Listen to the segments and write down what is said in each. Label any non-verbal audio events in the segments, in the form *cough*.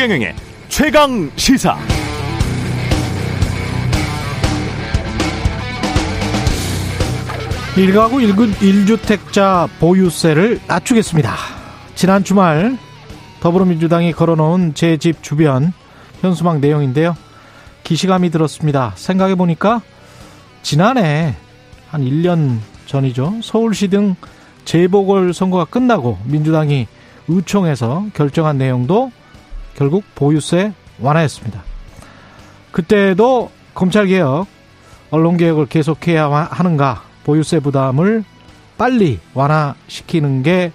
최경영의 최강 시사. 일가구 일주택자 보유세를 낮추겠습니다. 지난 주말 더불어민주당이 걸어놓은 제 집 주변 현수막 내용인데요. 기시감이 들었습니다. 생각해보니까 지난해 한 1년 전이죠. 서울시 등 재보궐 선거가 끝나고 민주당이 의총에서 결정한 내용도 결국 보유세 완화했습니다. 그때도 검찰개혁, 언론개혁을 계속해야 하는가, 보유세 부담을 빨리 완화시키는 게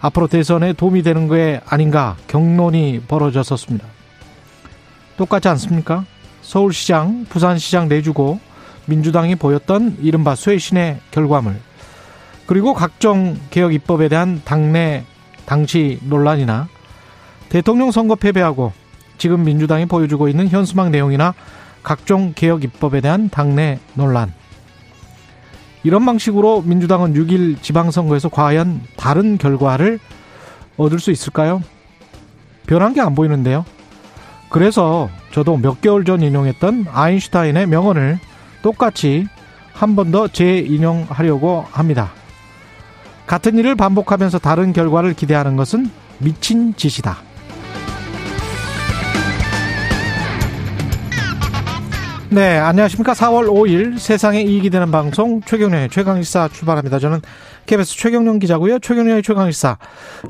앞으로 대선에 도움이 되는 게 아닌가 경론이 벌어졌었습니다. 똑같지 않습니까? 서울시장, 부산시장 내주고 민주당이 보였던 이른바 쇄신의 결과물 그리고 각종 개혁 입법에 대한 당내 당시 논란이나 대통령 선거 패배하고 지금 민주당이 보여주고 있는 현수막 내용이나 각종 개혁 입법에 대한 당내 논란 이런 방식으로 민주당은 6일 지방선거에서 과연 다른 결과를 얻을 수 있을까요? 변한 게 안 보이는데요. 그래서 저도 몇 개월 전 인용했던 아인슈타인의 명언을 똑같이 한 번 더 재인용하려고 합니다. 같은 일을 반복하면서 다른 결과를 기대하는 것은 미친 짓이다. 네, 안녕하십니까. 4월 5일 세상에 이익이 되는 방송 최경련의 최강시사 출발합니다. 저는 KBS 최경련 기자고요. 최경련의 최강시사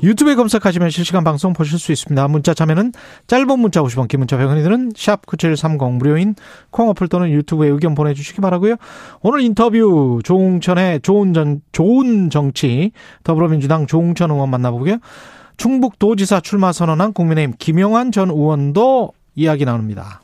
유튜브에 검색하시면 실시간 방송 보실 수 있습니다. 문자 참여는 짧은 문자 50원, 긴 문자 100원이 드는 샵9730 무료인 콩 어플 또는 유튜브에 의견 보내주시기 바라고요. 오늘 인터뷰 조웅천의 좋은 전, 좋은 정치 더불어민주당 조웅천 의원 만나보고요. 충북도지사 출마 선언한 국민의힘 김영환 전 의원도 이야기 나눕니다.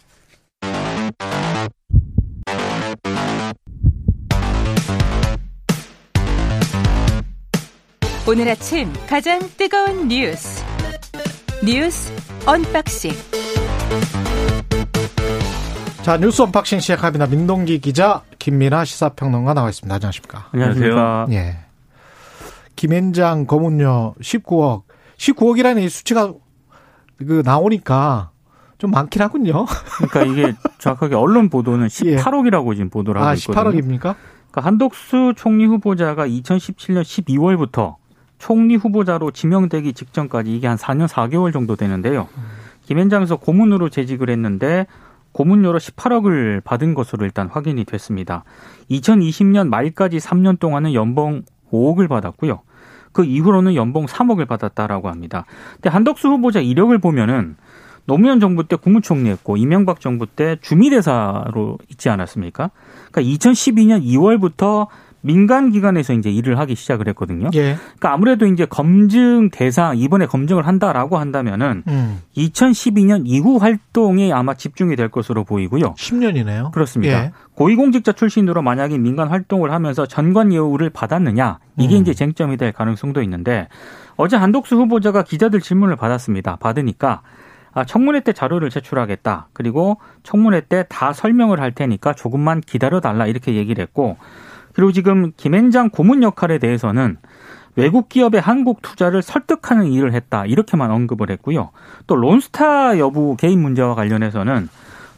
오늘 아침 가장 뜨거운 뉴스 뉴스 언박싱 자 뉴스 unboxing 시작합니다. 민동기 기자 김민아 시사평론가 나와 있습니다. 안녕하십니까? 안녕하세요. 예. 김앤장 고문료 19억 19억이라는 이 수치가 그 나오니까 좀 많긴 하군요. 그러니까 이게 정확하게 언론 보도는 18억이라고 지금 보도를 하고 아, 있거든요. 18억입니까? 그러니까 한덕수 총리 후보자가 2017년 12월부터 총리 후보자로 지명되기 직전까지 이게 한 4년 4개월 정도 되는데요. 김현장에서 고문으로 재직을 했는데 고문료로 18억을 받은 것으로 일단 확인이 됐습니다. 2020년 말까지 3년 동안은 연봉 5억을 받았고요. 그 이후로는 연봉 3억을 받았다라고 합니다. 근데 한덕수 후보자 이력을 보면은 노무현 정부 때 국무총리였고 이명박 정부 때 주미대사로 있지 않았습니까? 그러니까 2012년 2월부터 민간 기관에서 이제 일을 하기 시작을 했거든요. 예. 그러니까 아무래도 이제 검증 대상 이번에 검증을 한다라고 한다면은 음. 2012년 이후 활동에 아마 집중이 될 것으로 보이고요. 10년이네요. 그렇습니다. 예. 고위공직자 출신으로 만약에 민간 활동을 하면서 전관 예우를 받았느냐 이게 음. 이제 쟁점이 될 가능성도 있는데 어제 한독수 후보자가 기자들 질문을 받았습니다. 받으니까 아, 청문회 때 자료를 제출하겠다. 그리고 청문회 때 다 설명을 할 테니까 조금만 기다려 달라 이렇게 얘기를 했고 그리고 지금 김앤장 고문 역할에 대해서는 외국 기업의 한국 투자를 설득하는 일을 했다 이렇게만 언급을 했고요. 또 론스타 여부 개인 문제와 관련해서는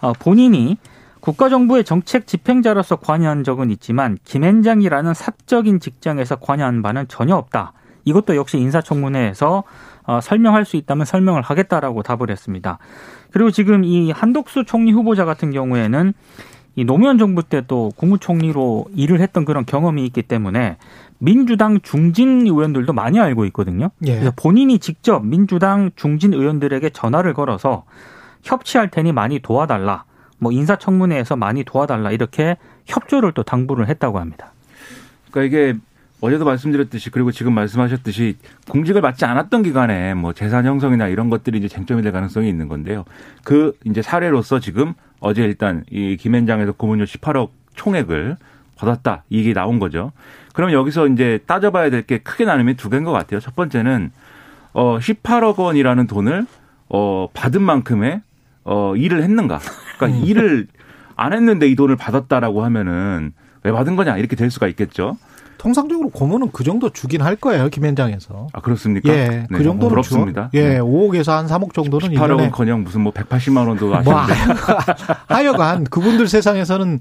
어, 본인이 국가정부의 정책 집행자로서 관여한 적은 있지만 김앤장이라는 사적인 직장에서 관여한 바는 전혀 없다. 이것도 역시 인사청문회에서 어, 설명할 수 있다면 설명을 하겠다라고 답을 했습니다. 그리고 지금 이 한독수 총리 후보자 같은 경우에는 이 노무현 정부 때 또 국무총리로 일을 했던 그런 경험이 있기 때문에 민주당 중진 의원들도 많이 알고 있거든요. 예. 그래서 본인이 직접 민주당 중진 의원들에게 전화를 걸어서 협치할 테니 많이 도와달라. 뭐 인사청문회에서 많이 도와달라 이렇게 협조를 또 당부를 했다고 합니다. 그러니까 이게 어제도 말씀드렸듯이 그리고 지금 말씀하셨듯이 공직을 맡지 않았던 기간에 뭐 재산 형성이나 이런 것들이 이제 쟁점이 될 가능성이 있는 건데요. 그 이제 사례로서 지금 어제 일단 이 김앤장에서 고문료 18억 총액을 받았다 이게 나온 거죠. 그럼 여기서 이제 따져봐야 될 게 크게 나누면 두 개인 것 같아요. 첫 번째는 어 18억 원이라는 돈을 어 받은 만큼의 어 일을 했는가? 그러니까 일을 안 했는데 이 돈을 받았다라고 하면은 왜 받은 거냐 이렇게 될 수가 있겠죠. 통상적으로 고문은 그 정도 주긴 할 거예요 김현장에서. 아 그렇습니까? 예, 네, 그 정도는 부럽습니다. 주, 예, 네. 5억에서 한 3억 정도는 18억은커녕 무슨 뭐 180만 원도 뭐 하시는데 하여간, *laughs* 하여간 그분들 세상에서는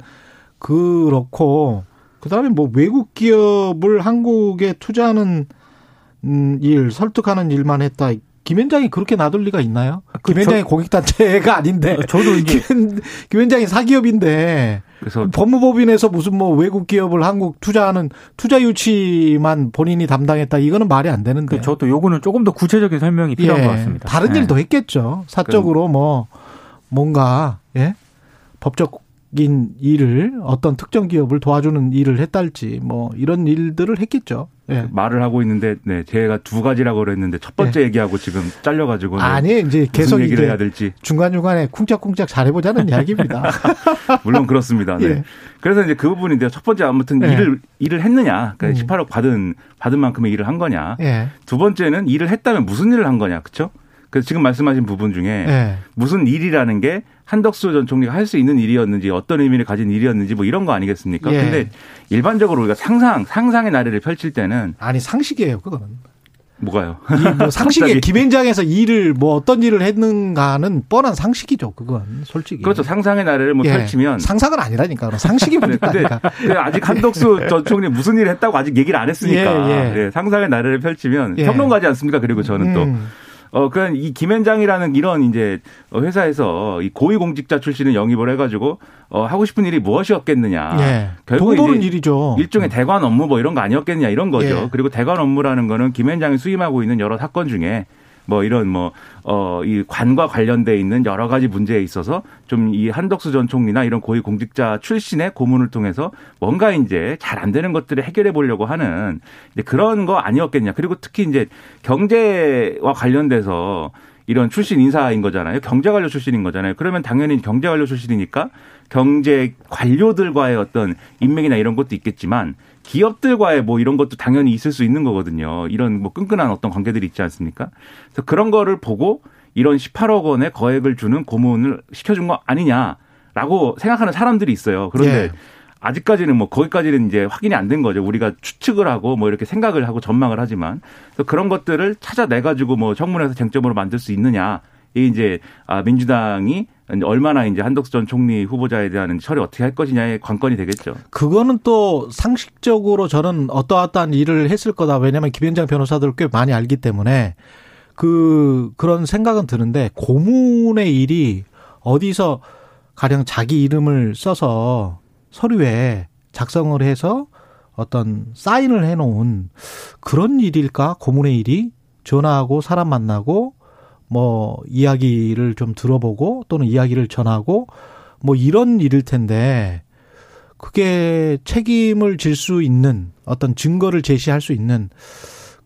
그렇고 그다음에 뭐 외국 기업을 한국에 투자하는 음, 일 설득하는 일만 했다. 김현장이 그렇게 놔둘 리가 있나요? 그 김현장이 고객단체가 아닌데. 저도 이제 김현, 김현장이 사기업인데 그래서 법무법인에서 무슨 뭐 외국 기업을 한국 투자하는 투자 유치만 본인이 담당했다. 이거는 말이 안 되는데. 그 저도 요거는 조금 더 구체적인 설명이 필요한 예, 것 같습니다. 다른 네. 일도 했겠죠. 사적으로 뭐 뭔가 예? 법적인 일을 어떤 특정 기업을 도와주는 일을 했달지 뭐 이런 일들을 했겠죠. 예. 말을 하고 있는데 네 제가 두 가지라고 그랬는데 첫 번째 얘기하고 지금 잘려가지고 네, 아니 이제 계속 얘기를 해야 될지 중간 중간에 쿵짝쿵짝 잘해보자는 *laughs* 이야기입니다. *laughs* 물론 그렇습니다. 네. 예. 그래서 이제 그 부분인데요. 첫 번째 아무튼 예. 일을 일을 했느냐, 그러니까 음. 18억 받은 받은 만큼의 일을 한 거냐. 예. 두 번째는 일을 했다면 무슨 일을 한 거냐, 그렇죠? 그래서 지금 말씀하신 부분 중에 예. 무슨 일이라는 게 한덕수 전 총리가 할 수 있는 일이었는지 어떤 의미를 가진 일이었는지 뭐 이런 거 아니겠습니까? 예. 근데 일반적으로 우리가 상상 상상의 나래를 펼칠 때는 아니 상식이에요 그거는. 뭐가요? 이뭐 *laughs* 상식에 갑자기. 김현장에서 일을 뭐 어떤 일을 했는가는 뻔한 상식이죠 그건 솔직히. 그렇죠. 상상의 나래를 뭐 예. 펼치면 상상은 아니라니까 상식이 *laughs* 네, 문제니까. 아직 한덕수 전 총리 무슨 일을 했다고 아직 얘기를 안 했으니까 예, 예. 네, 상상의 나래를 펼치면 예. 평론가지 않습니까? 그리고 저는 또 음. 어, 그냥 이 김현장이라는 이런 이제 회사에서 이 고위공직자 출신을 영입을 해가지고 어, 하고 싶은 일이 무엇이었겠느냐. 예. 결국 돈 버는 이제 일이죠. 일종의 대관 업무 뭐 이런 거 아니었겠냐 이런 거죠. 예. 그리고 대관 업무라는 거는 김현장이 수임하고 있는 여러 사건 중에 뭐 이런 뭐, 어, 이 관과 관련돼 있는 여러 가지 문제에 있어서 좀 이 한덕수 전 총리나 이런 고위 공직자 출신의 고문을 통해서 뭔가 이제 잘 안 되는 것들을 해결해 보려고 하는 이제 그런 거 아니었겠냐. 그리고 특히 이제 경제와 관련돼서 이런 출신 인사인 거잖아요. 경제 관료 출신인 거잖아요. 그러면 당연히 경제 관료 출신이니까 경제 관료들과의 어떤 인맥이나 이런 것도 있겠지만 기업들과의 뭐 이런 것도 당연히 있을 수 있는 거거든요. 이런 뭐 끈끈한 어떤 관계들이 있지 않습니까? 그래서 그런 거를 보고 이런 18억 원의 거액을 주는 고문을 시켜준 거 아니냐라고 생각하는 사람들이 있어요. 그런데 예. 아직까지는 뭐 거기까지는 이제 확인이 안 된 거죠. 우리가 추측을 하고 뭐 이렇게 생각을 하고 전망을 하지만 그래서 그런 것들을 찾아내 가지고 뭐 청문회에서 쟁점으로 만들 수 있느냐. 이 이제 아 민주당이 얼마나 이제 한덕수 전 총리 후보자에 대한 처리 어떻게 할 것이냐의 관건이 되겠죠. 그거는 또 상식적으로 저는 어떠어떠한 일을 했을 거다. 왜냐하면 김현장 변호사들 꽤 많이 알기 때문에 그 그런 생각은 드는데 고문의 일이 어디서 가령 자기 이름을 써서 서류에 작성을 해서 어떤 사인을 해놓은 그런 일일까 고문의 일이 전화하고 사람 만나고 뭐 이야기를 좀 들어보고 또는 이야기를 전하고 뭐 이런 일일 텐데 그게 책임을 질 수 있는 어떤 증거를 제시할 수 있는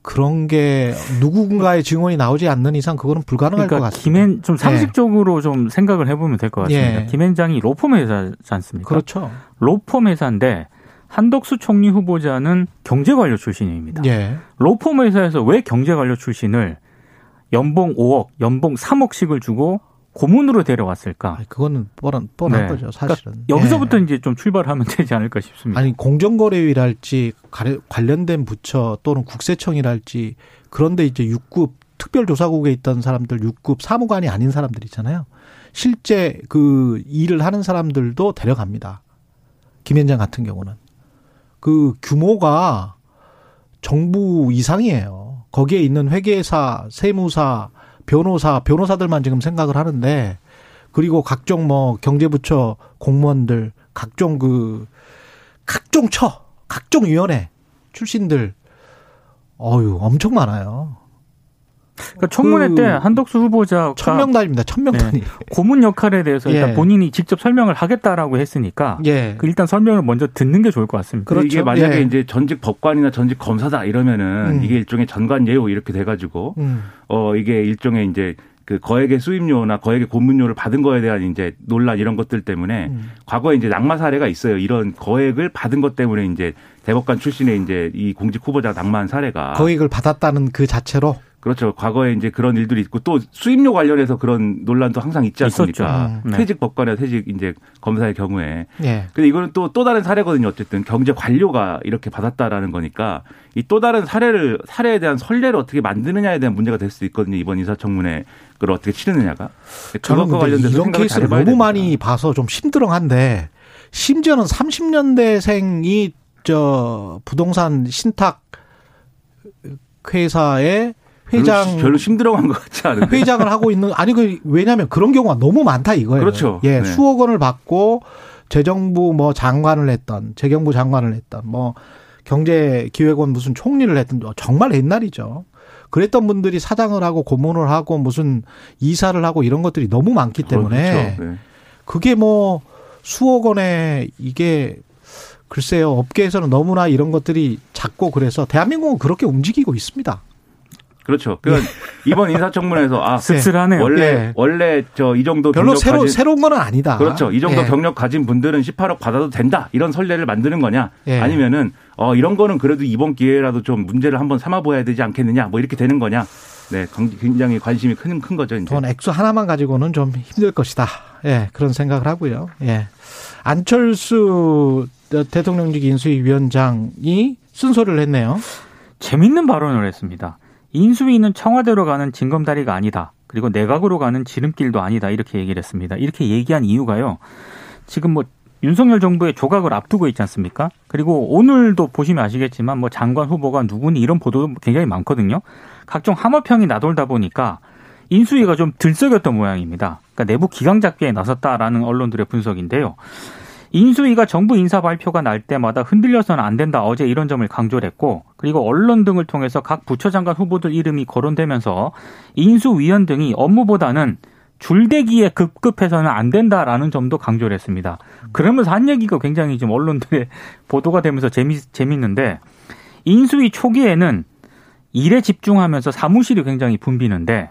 그런 게 누군가의 증언이 나오지 않는 이상 그거는 불가능할 것 그러니까 같습니다. 김현 좀 상식적으로 좀 생각을 해보면 될 것 같습니다. 예. 김현장이 로펌 회사지 않습니까? 그렇죠. 로펌 회사인데 한덕수 총리 후보자는 경제관료 출신입니다. 예. 로펌 회사에서 왜 경제관료 출신을 연봉 5억, 연봉 3억씩을 주고 고문으로 데려왔을까? 그거는 뻔한 뻔한 네. 거죠, 사실은. 그러니까 여기서부터 예. 이제 좀 출발하면 *laughs* 되지 않을까 싶습니다. 아니 공정거래위랄지 관련된 부처 또는 국세청이랄지 그런데 이제 6급 특별조사국에 있던 사람들 6급 사무관이 아닌 사람들 있잖아요. 실제 그 일을 하는 사람들도 데려갑니다. 김현장 같은 경우는 그 규모가 정부 이상이에요. 거기에 있는 회계사, 세무사, 변호사, 변호사들만 지금 생각을 하는데 그리고 각종 뭐 경제부처 공무원들, 각종 그 각종 처, 각종 위원회 출신들 어유 엄청 많아요. 그러니까 청문회 그 때 한덕수 후보자가 천명 단입니다. 천명단이. 고문 역할에 대해서 일단 예. 본인이 직접 설명을 하겠다라고 했으니까 예. 그 일단 설명을 먼저 듣는 게 좋을 것 같습니다. 그렇죠. 이게 만약에 예. 이제 전직 법관이나 전직 검사다 이러면은 음. 이게 일종의 전관 예우 이렇게 돼 가지고 음. 어 이게 일종의 이제 그 거액의 수임료나 거액의 고문료를 받은 거에 대한 이제 논란 이런 것들 때문에 음. 과거에 이제 낙마 사례가 있어요. 이런 거액을 받은 것 때문에 이제 대법관 출신의 이제 이 공직 후보자가 낙마한 사례가 거액을 받았다는 그 자체로 그렇죠. 과거에 이제 그런 일들이 있고 또 수임료 관련해서 그런 논란도 항상 있지 않습니까? 음. 네. 퇴직 법관이나 퇴직 이제 검사의 경우에. 예. 근데 이거는 또또 다른 사례거든요. 어쨌든 경제 관료가 이렇게 받았다라는 거니까 이 또 다른 사례를 사례에 대한 선례를 어떻게 만드느냐에 대한 문제가 될 수 있거든요. 이번 인사청문회 그걸 어떻게 치르느냐가. 그것과 관련돼서 이런 케이스를 너무 됩니다. 많이 봐서 좀 심드렁한데 심지어는 30년대생이 저 부동산 신탁 회사의 회장 별로, 별로 힘들어간 것 같지 않은데. 회장을 하고 있는 아니 그 왜냐하면 그런 경우가 너무 많다 이거예요. 그렇죠. 예, 네. 수억 원을 받고 재정부 뭐 장관을 했던 재경부 장관을 했던 뭐 경제기획원 무슨 총리를 했던 정말 옛날이죠. 그랬던 분들이 사장을 하고 고문을 하고 무슨 이사를 하고 이런 것들이 너무 많기 때문에 그렇죠. 네. 그게 뭐 수억 원에 이게 글쎄요 업계에서는 너무나 이런 것들이 작고 그래서 대한민국은 그렇게 움직이고 있습니다. 그렇죠. 그러니까 *laughs* 이번 인사청문회에서 아 씁쓸하네요. 원래 예. 원래 저 이 정도 별로 새로 가진 새로운 건 아니다. 그렇죠. 이 정도 예. 경력 가진 분들은 18억 받아도 된다. 이런 선례를 만드는 거냐? 예. 아니면은 어 이런 거는 그래도 이번 기회라도 좀 문제를 한번 삼아 보아야 되지 않겠느냐? 뭐 이렇게 되는 거냐? 네, 강- 굉장히 관심이 큰 큰 거죠, 이제. 돈 액수 하나만 가지고는 좀 힘들 것이다. 예, 그런 생각을 하고요. 예. 안철수 대통령직 인수위원장이 쓴소리를 했네요. 재밌는 발언을 했습니다. 인수위는 청와대로 가는 징검다리가 아니다. 그리고 내각으로 가는 지름길도 아니다. 이렇게 얘기를 했습니다. 이렇게 얘기한 이유가요. 지금 뭐 윤석열 정부의 조각을 앞두고 있지 않습니까? 그리고 오늘도 보시면 아시겠지만 뭐 장관 후보가 누구니 이런 보도도 굉장히 많거든요. 각종 함어평이 나돌다 보니까 인수위가 좀 들썩였던 모양입니다. 그러니까 내부 기강 잡기에 나섰다라는 언론들의 분석인데요. 인수위가 정부 인사 발표가 날 때마다 흔들려서는 안 된다. 어제 이런 점을 강조를 했고 그리고 언론 등을 통해서 각 부처 장관 후보들 이름이 거론되면서 인수위원 등이 업무보다는 줄대기에 급급해서는 안 된다라는 점도 강조를 했습니다. 그러면서 한 얘기가 굉장히 좀 언론들의 *laughs* 보도가 되면서 재미, 재밌는데 인수위 초기에는 일에 집중하면서 사무실이 굉장히 붐비는데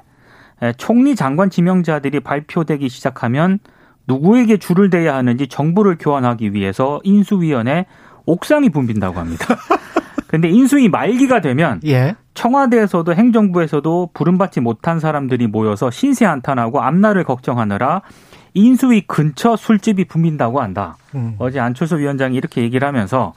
에, 총리 장관 지명자들이 발표되기 시작하면 누구에게 줄을 대야 하는지 정보를 교환하기 위해서 인수위원회 옥상이 붐빈다고 합니다. *laughs* 근데 인수위 말기가 되면 예. 청와대에서도 행정부에서도 부름받지 못한 사람들이 모여서 신세 한탄하고 앞날을 걱정하느라 인수위 근처 술집이 붐빈다고 한다. 음. 어제 안철수 위원장이 이렇게 얘기를 하면서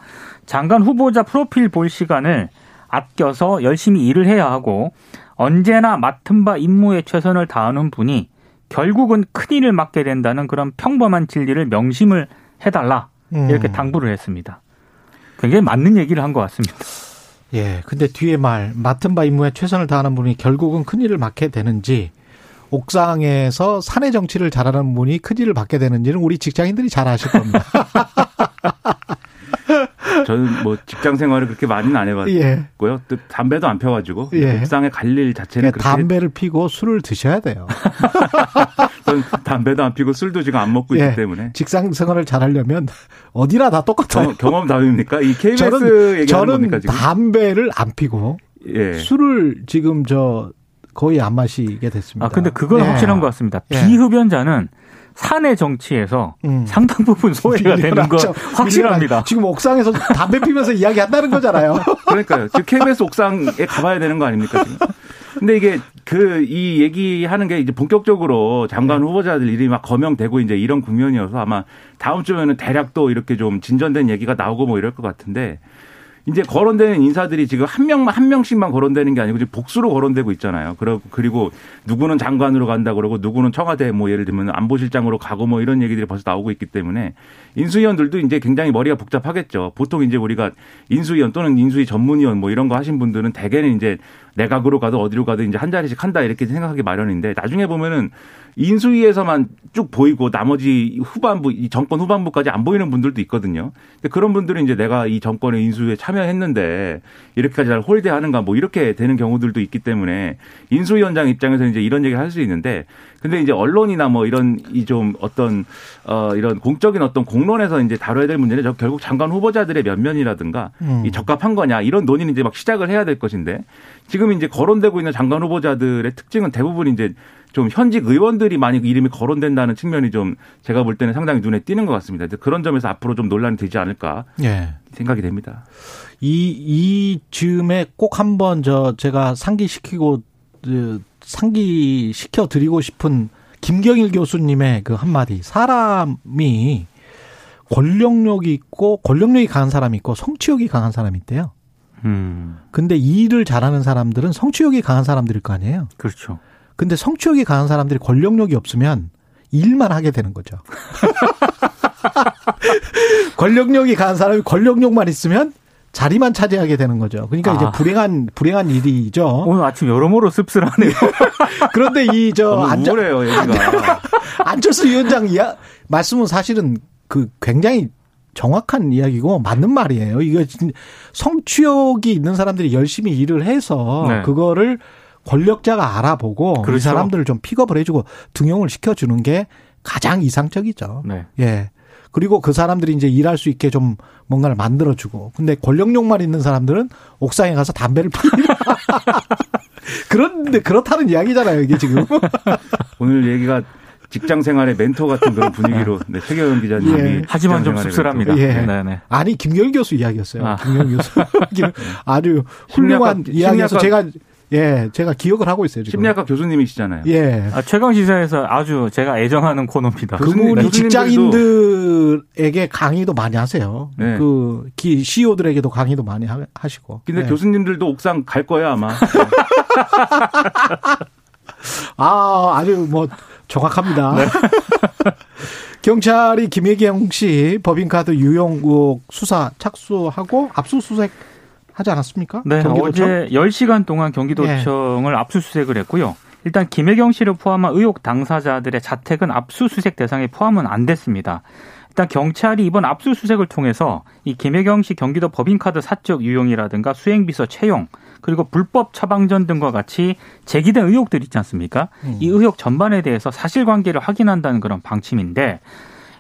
장관 후보자 프로필 볼 시간을 아껴서 열심히 일을 해야 하고 언제나 맡은 바 임무에 최선을 다하는 분이 결국은 큰일을 맡게 된다는 그런 평범한 진리를 명심을 해달라 음. 이렇게 당부를 했습니다. 굉장히 맞는 얘기를 한 것 같습니다. 예. 근데 뒤에 말 맡은 바 임무에 최선을 다하는 분이 결국은 큰일을 맡게 되는지 옥상에서 사내 정치를 잘하는 분이 큰일을 받게 되는지는 우리 직장인들이 잘 아실 겁니다. *laughs* 저는 뭐 직장 생활을 그렇게 많이는 안 해봤고요. 예. 또 담배도 안 펴가지고 예. 옥상에 갈 일 자체는 그러니까 그렇게 담배를 피고 술을 드셔야 돼요. *laughs* 저는 담배도 안 피고 술도 지금 안 먹고 예. 있기 때문에 직장 생활을 잘하려면 어디나 다 똑같아요. 경험, 경험 다입니까? 이 KBS 저는 얘기하는 저는 겁니까 지금? 담배를 안 피고 예. 술을 지금 저 거의 안 마시게 됐습니다. 아, 근데 그건 예. 확실한 것 같습니다. 예. 비흡연자는 사내 정치에서 음. 상당 부분 *laughs* 소외가 되는 건. 확실합니다. 지금 옥상에서 담배 피면서 *laughs* 이야기한다는 거잖아요. *laughs* 그러니까요. 지금 KBS 옥상에 가봐야 되는 거 아닙니까 지금? 근데 이게 그 이 얘기하는 게 이제 본격적으로 장관 네. 후보자들 이름이 막 거명되고 이제 이런 국면이어서 아마 다음 주면은 대략 또 이렇게 좀 진전된 얘기가 나오고 뭐 이럴 것 같은데 이제 거론되는 인사들이 지금 한 명만 한 명씩만 거론되는 게 아니고 지금 복수로 거론되고 있잖아요. 그리고 그리고 누구는 장관으로 간다 그러고 누구는 청와대 뭐 예를 들면 안보실장으로 가고 뭐 이런 얘기들이 벌써 나오고 있기 때문에 인수위원들도 이제 굉장히 머리가 복잡하겠죠. 보통 이제 우리가 인수위원 또는 인수위 전문위원 뭐 이런 거 하신 분들은 대개는 이제 내각으로 가도 어디로 가도 이제 한 자리씩 한다 이렇게 생각하기 마련인데 나중에 보면은 인수위에서만 쭉 보이고 나머지 후반부 이 정권 후반부까지 안 보이는 분들도 있거든요. 근데 그런 분들은 이제 내가 이 정권의 인수위에 참여했는데 이렇게까지 날 홀대하는가 뭐 이렇게 되는 경우들도 있기 때문에 인수위원장 입장에서 이제 이런 얘기를 할 수 있는데 근데 이제 언론이나 뭐 이런 이 좀 어떤 어 이런 공적인 어떤 공론에서 이제 다뤄야 될 문제는 저 결국 장관 후보자들의 면면이라든가 음. 이 적합한 거냐 이런 논의는 이제 막 시작을 해야 될 것인데 지금 이제 거론되고 있는 장관 후보자들의 특징은 대부분 이제 좀 현직 의원들이 많이 이름이 거론된다는 측면이 좀 제가 볼 때는 상당히 눈에 띄는 것 같습니다. 그런 점에서 앞으로 좀 논란이 되지 않을까 예. 생각이 됩니다. 이, 이 즈음에 꼭 한번 저 제가 상기시키고 그, 상기시켜 드리고 싶은 김경일 교수님의 그 한마디. 사람이 권력력이 있고 권력력이 강한 사람이 있고 성취욕이 강한 사람이 있대요. 음, 근데 이 일을 잘하는 사람들은 성취욕이 강한 사람들일 거 아니에요. 그렇죠. 근데 성취욕이 강한 사람들이 권력력이 없으면 일만 하게 되는 거죠. *laughs* 권력력이 강한 사람이 권력력만 있으면 자리만 차지하게 되는 거죠. 그러니까 이제 아. 불행한 불행한 일이죠. 오늘 아침 여러모로 씁쓸하네요. *laughs* 그런데 이저 너무 안철 우울해요, 얘기가. 안철수 위원장 이야 말씀은 사실은 그 굉장히 정확한 이야기고 맞는 말이에요. 이거 진- 성취욕이 있는 사람들이 열심히 일을 해서 네. 그거를 권력자가 알아보고 이 그렇죠. 사람들을 좀 픽업을 해주고 등용을 시켜주는 게 가장 이상적이죠. 네. 예. 그리고 그 사람들이 이제 일할 수 있게 좀 뭔가를 만들어주고. 근데 권력욕만 있는 사람들은 옥상에 가서 담배를 피우라. *laughs* 그런데 그렇다는 이야기잖아요, 이게 지금. *laughs* 오늘 얘기가 직장 생활의 멘토 같은 그런 분위기로 네, 최경영 기자님이 예. 하지만 좀 씁쓸합니다. 예. 네, 네. 아니 김경일 교수 이야기였어요. 아. 김경일 교수 *laughs* 아주 훌륭한 심리학과- 이야기여서 심리학과- 제가 예 제가 기억을 하고 있어요 지금. 심리학과 교수님이시잖아요. 예. 아, 최강 시사에서 아주 제가 애정하는 코너입니다. 교수님, 그분이 직장인들에게 강의도 많이 하세요. 네. 그 기- CEO들에게도 강의도 많이 하- 하시고. 근데 예. 교수님들도 옥상 갈 거야 아마. *laughs* 아 아주 뭐 정확합니다. 네. *laughs* 경찰이 김혜경 씨 법인카드 유용 의혹 수사 착수하고 압수수색 하지 않았습니까? 네, 경기도청? 어제 10시간 동안 경기도청을 압수수색을 했고요. 일단 김혜경 씨를 포함한 의혹 당사자들의 자택은 압수수색 대상에 포함은 안 됐습니다. 일단 경찰이 이번 압수수색을 통해서 이 김혜경 씨 경기도 법인카드 사적 유용이라든가 수행비서 채용 그리고 불법 처방전 등과 같이 제기된 의혹들 있지 않습니까? 이 의혹 전반에 대해서 사실관계를 확인한다는 그런 방침인데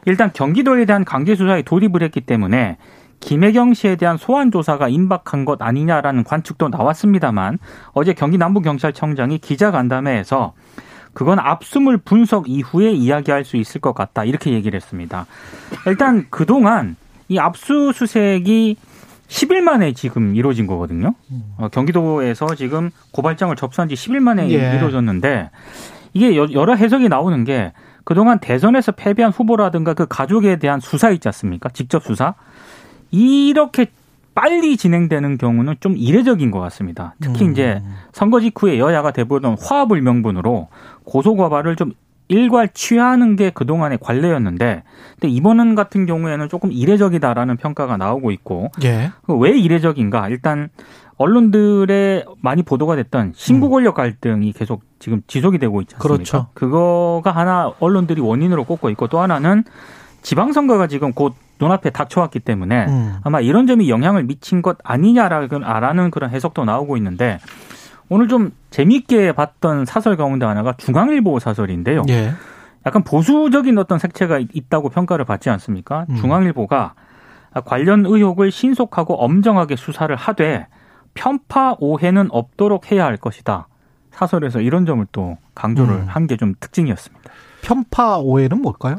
일단 경기도에 대한 강제 수사에 돌입을 했기 때문에 김혜경 씨에 대한 소환 조사가 임박한 것 아니냐라는 관측도 나왔습니다만 어제 경기 남부경찰청장이 기자간담회에서 그건 압수물 분석 이후에 이야기할 수 있을 것 같다 이렇게 얘기를 했습니다. 일단 그동안 이 압수수색이 10일 만에 지금 이루어진 거거든요. 어, 경기도에서 지금 고발장을 접수한 지 10일 만에 예. 이루어졌는데 이게 여- 여러 해석이 나오는 게 그동안 대선에서 패배한 후보라든가 그 가족에 대한 수사 있지 않습니까? 직접 수사. 이렇게 빨리 진행되는 경우는 좀 이례적인 것 같습니다. 특히 음. 이제 선거 직후에 여야가 대부분 화합을 명분으로 고소고발을 좀 일괄 취하는 게 그동안의 관례였는데 근데 이번 같은 경우에는 조금 이례적이다라는 평가가 나오고 있고 예. 그왜 이례적인가? 일단 언론들에 많이 보도가 됐던 신부 권력 갈등이 계속 지금 지속이 되고 있지 않습니까? 음. 그렇죠. 그거가 하나 언론들이 원인으로 꼽고 있고 또 하나는 지방선거가 지금 곧 눈앞에 닥쳐왔기 때문에 음. 아마 이런 점이 영향을 미친 것 아니냐라는 그런 해석도 나오고 있는데 오늘 좀 재미있게 봤던 사설 가운데 하나가 중앙일보 사설인데요. 예. 약간 보수적인 어떤 색채가 있- 있다고 평가를 받지 않습니까? 음. 중앙일보가 관련 의혹을 신속하고 엄정하게 수사를 하되 편파 오해는 없도록 해야 할 것이다. 사설에서 이런 점을 또 강조를 음. 한게 좀 특징이었습니다. 편파 오해는 뭘까요?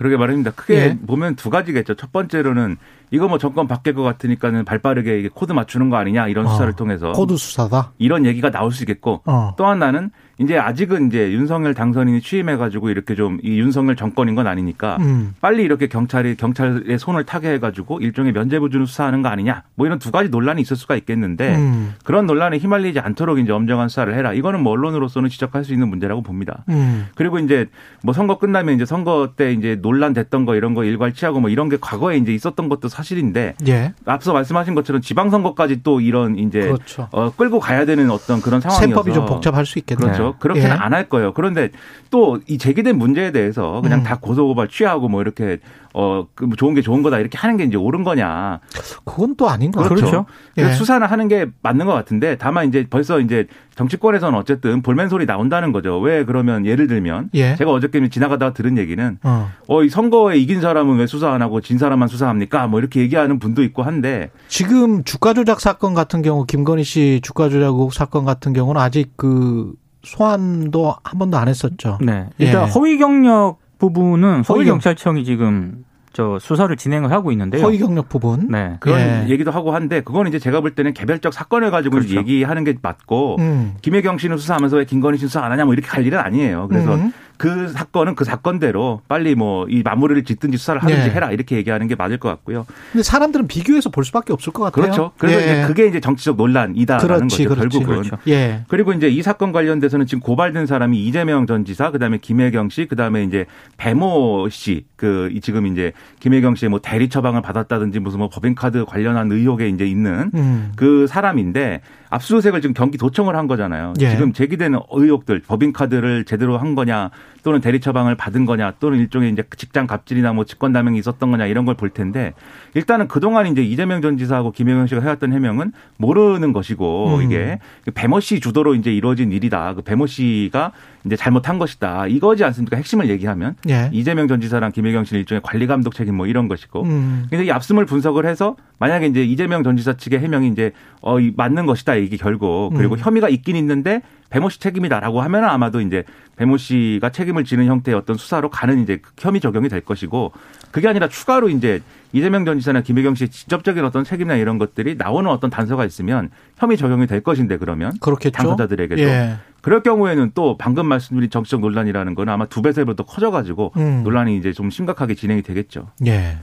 그러게 말입니다. 크게 예. 보면 두 가지겠죠. 첫 번째로는 이거 뭐 정권 바뀔 것 같으니까는 발빠르게 이게 코드 맞추는 거 아니냐 이런 수사를 어, 통해서 코드 수사다. 이런 얘기가 나올 수 있겠고 어. 또 하나는 이제 아직은 이제 윤석열 당선인이 취임해가지고 이렇게 좀 이 윤석열 정권인 건 아니니까 음. 빨리 이렇게 경찰이 경찰의 손을 타게 해가지고 일종의 면죄부주는 수사하는 거 아니냐 뭐 이런 두 가지 논란이 있을 수가 있겠는데 음. 그런 논란에 휘말리지 않도록 이제 엄정한 수사를 해라 이거는 뭐 언론으로서는 지적할 수 있는 문제라고 봅니다. 음. 그리고 이제 뭐 선거 끝나면 이제 선거 때 이제 논란됐던 거 이런 거 일괄치하고 뭐 이런 게 과거에 이제 있었던 것도 사실인데 예. 앞서 말씀하신 것처럼 지방선거까지 또 이런 이제 그렇죠. 어, 끌고 가야 되는 어떤 그런 상황이어서 세법이 좀 복잡할 수 있겠네요. 그렇죠. 그렇게는 예. 안할 거예요. 그런데 또 이 제기된 문제에 대해서 그냥 음. 다 고소고발 취하고 뭐 이렇게 어, 그 좋은 게 좋은 거다 이렇게 하는 게 이제 옳은 거냐. 그건 또 아닌 것 그렇죠. 그래서 예. 수사는 하는 게 맞는 것 같은데 다만 이제 벌써 이제 정치권에서는 어쨌든 볼멘 소리 나온다는 거죠. 왜 그러면 예를 들면 예. 제가 어저께 지나가다가 들은 얘기는 어. 어, 이 선거에 이긴 사람은 왜 수사 안 하고 진 사람만 수사합니까? 뭐 이렇게 얘기하는 분도 있고 한데 지금 주가 조작 사건 같은 경우 김건희 씨 주가 조작 사건 같은 경우는 아직 그 소환도 한 번도 안 했었죠. 네. 일단 예. 허위 경력 부분은 서울 경찰청이 지금 저 수사를 진행을 하고 있는데요. 허위 경력 부분. 네. 그런 예. 얘기도 하고 한데 그건 이제 제가 볼 때는 개별적 사건을 가지고 그렇죠. 얘기하는 게 맞고 음. 김혜경 씨는 수사하면서 왜 김건희 씨 수사 안 하냐 뭐 이렇게 갈 일은 아니에요. 그래서 음. 그 사건은 그 사건대로 빨리 뭐 이 마무리를 짓든지 수사를 하든지 네. 해라 이렇게 얘기하는 게 맞을 것 같고요. 근데 사람들은 비교해서 볼 수밖에 없을 것 같아요. 그렇죠. 그래서 예. 이제 그게 이제 정치적 논란이다라는 그렇지, 거죠. 그렇지. 결국은. 그렇죠. 예. 그리고 이제 이 사건 관련돼서는 지금 고발된 사람이 이재명 전 지사, 그다음에 김혜경 씨, 그다음에 이제 배모 씨, 그 지금 이제 김혜경 씨의 뭐 대리 처방을 받았다든지 무슨 뭐 법인카드 관련한 의혹에 이제 있는 음. 그 사람인데 압수수색을 지금 경기도청을 한 거잖아요. 예. 지금 제기되는 의혹들, 법인카드를 제대로 한 거냐, 또는 대리 처방을 받은 거냐, 또는 일종의 이제 직장 갑질이나 뭐 직권 남용이 있었던 거냐 이런 걸 볼 텐데 일단은 그동안 이제 이재명 전 지사하고 김혜경 씨가 해왔던 해명은 모르는 것이고 음. 이게 배모 씨 주도로 이제 이루어진 일이다. 그 배모 씨가 이제 잘못한 것이다. 이거지 않습니까? 핵심을 얘기하면 예. 이재명 전 지사랑 김혜경 씨는 일종의 관리 감독 책임 뭐 이런 것이고 음. 근데 이 압수물 분석을 해서 만약에 이제 이재명 전 지사 측의 해명이 이제 어, 이 맞는 것이다 이게 결국 그리고 음. 혐의가 있긴 있는데 배모 씨 책임이다라고 하면 아마도 이제 배모 씨가 책임을 지는 형태의 어떤 수사로 가는 이제 그 혐의 적용이 될 것이고 그게 아니라 추가로 이제 이재명 전 지사나 김혜경 씨의 직접적인 어떤 책임이나 이런 것들이 나오는 어떤 단서가 있으면 혐의 적용이 될 것인데 그러면 그렇겠죠. 당사자들에게도 예. 그럴 경우에는 또 방금 말씀드린 정치적 논란이라는 거는 아마 두 배, 세배더 커져가지고 음. 논란이 이제 좀 심각하게 진행이 되겠죠. 예.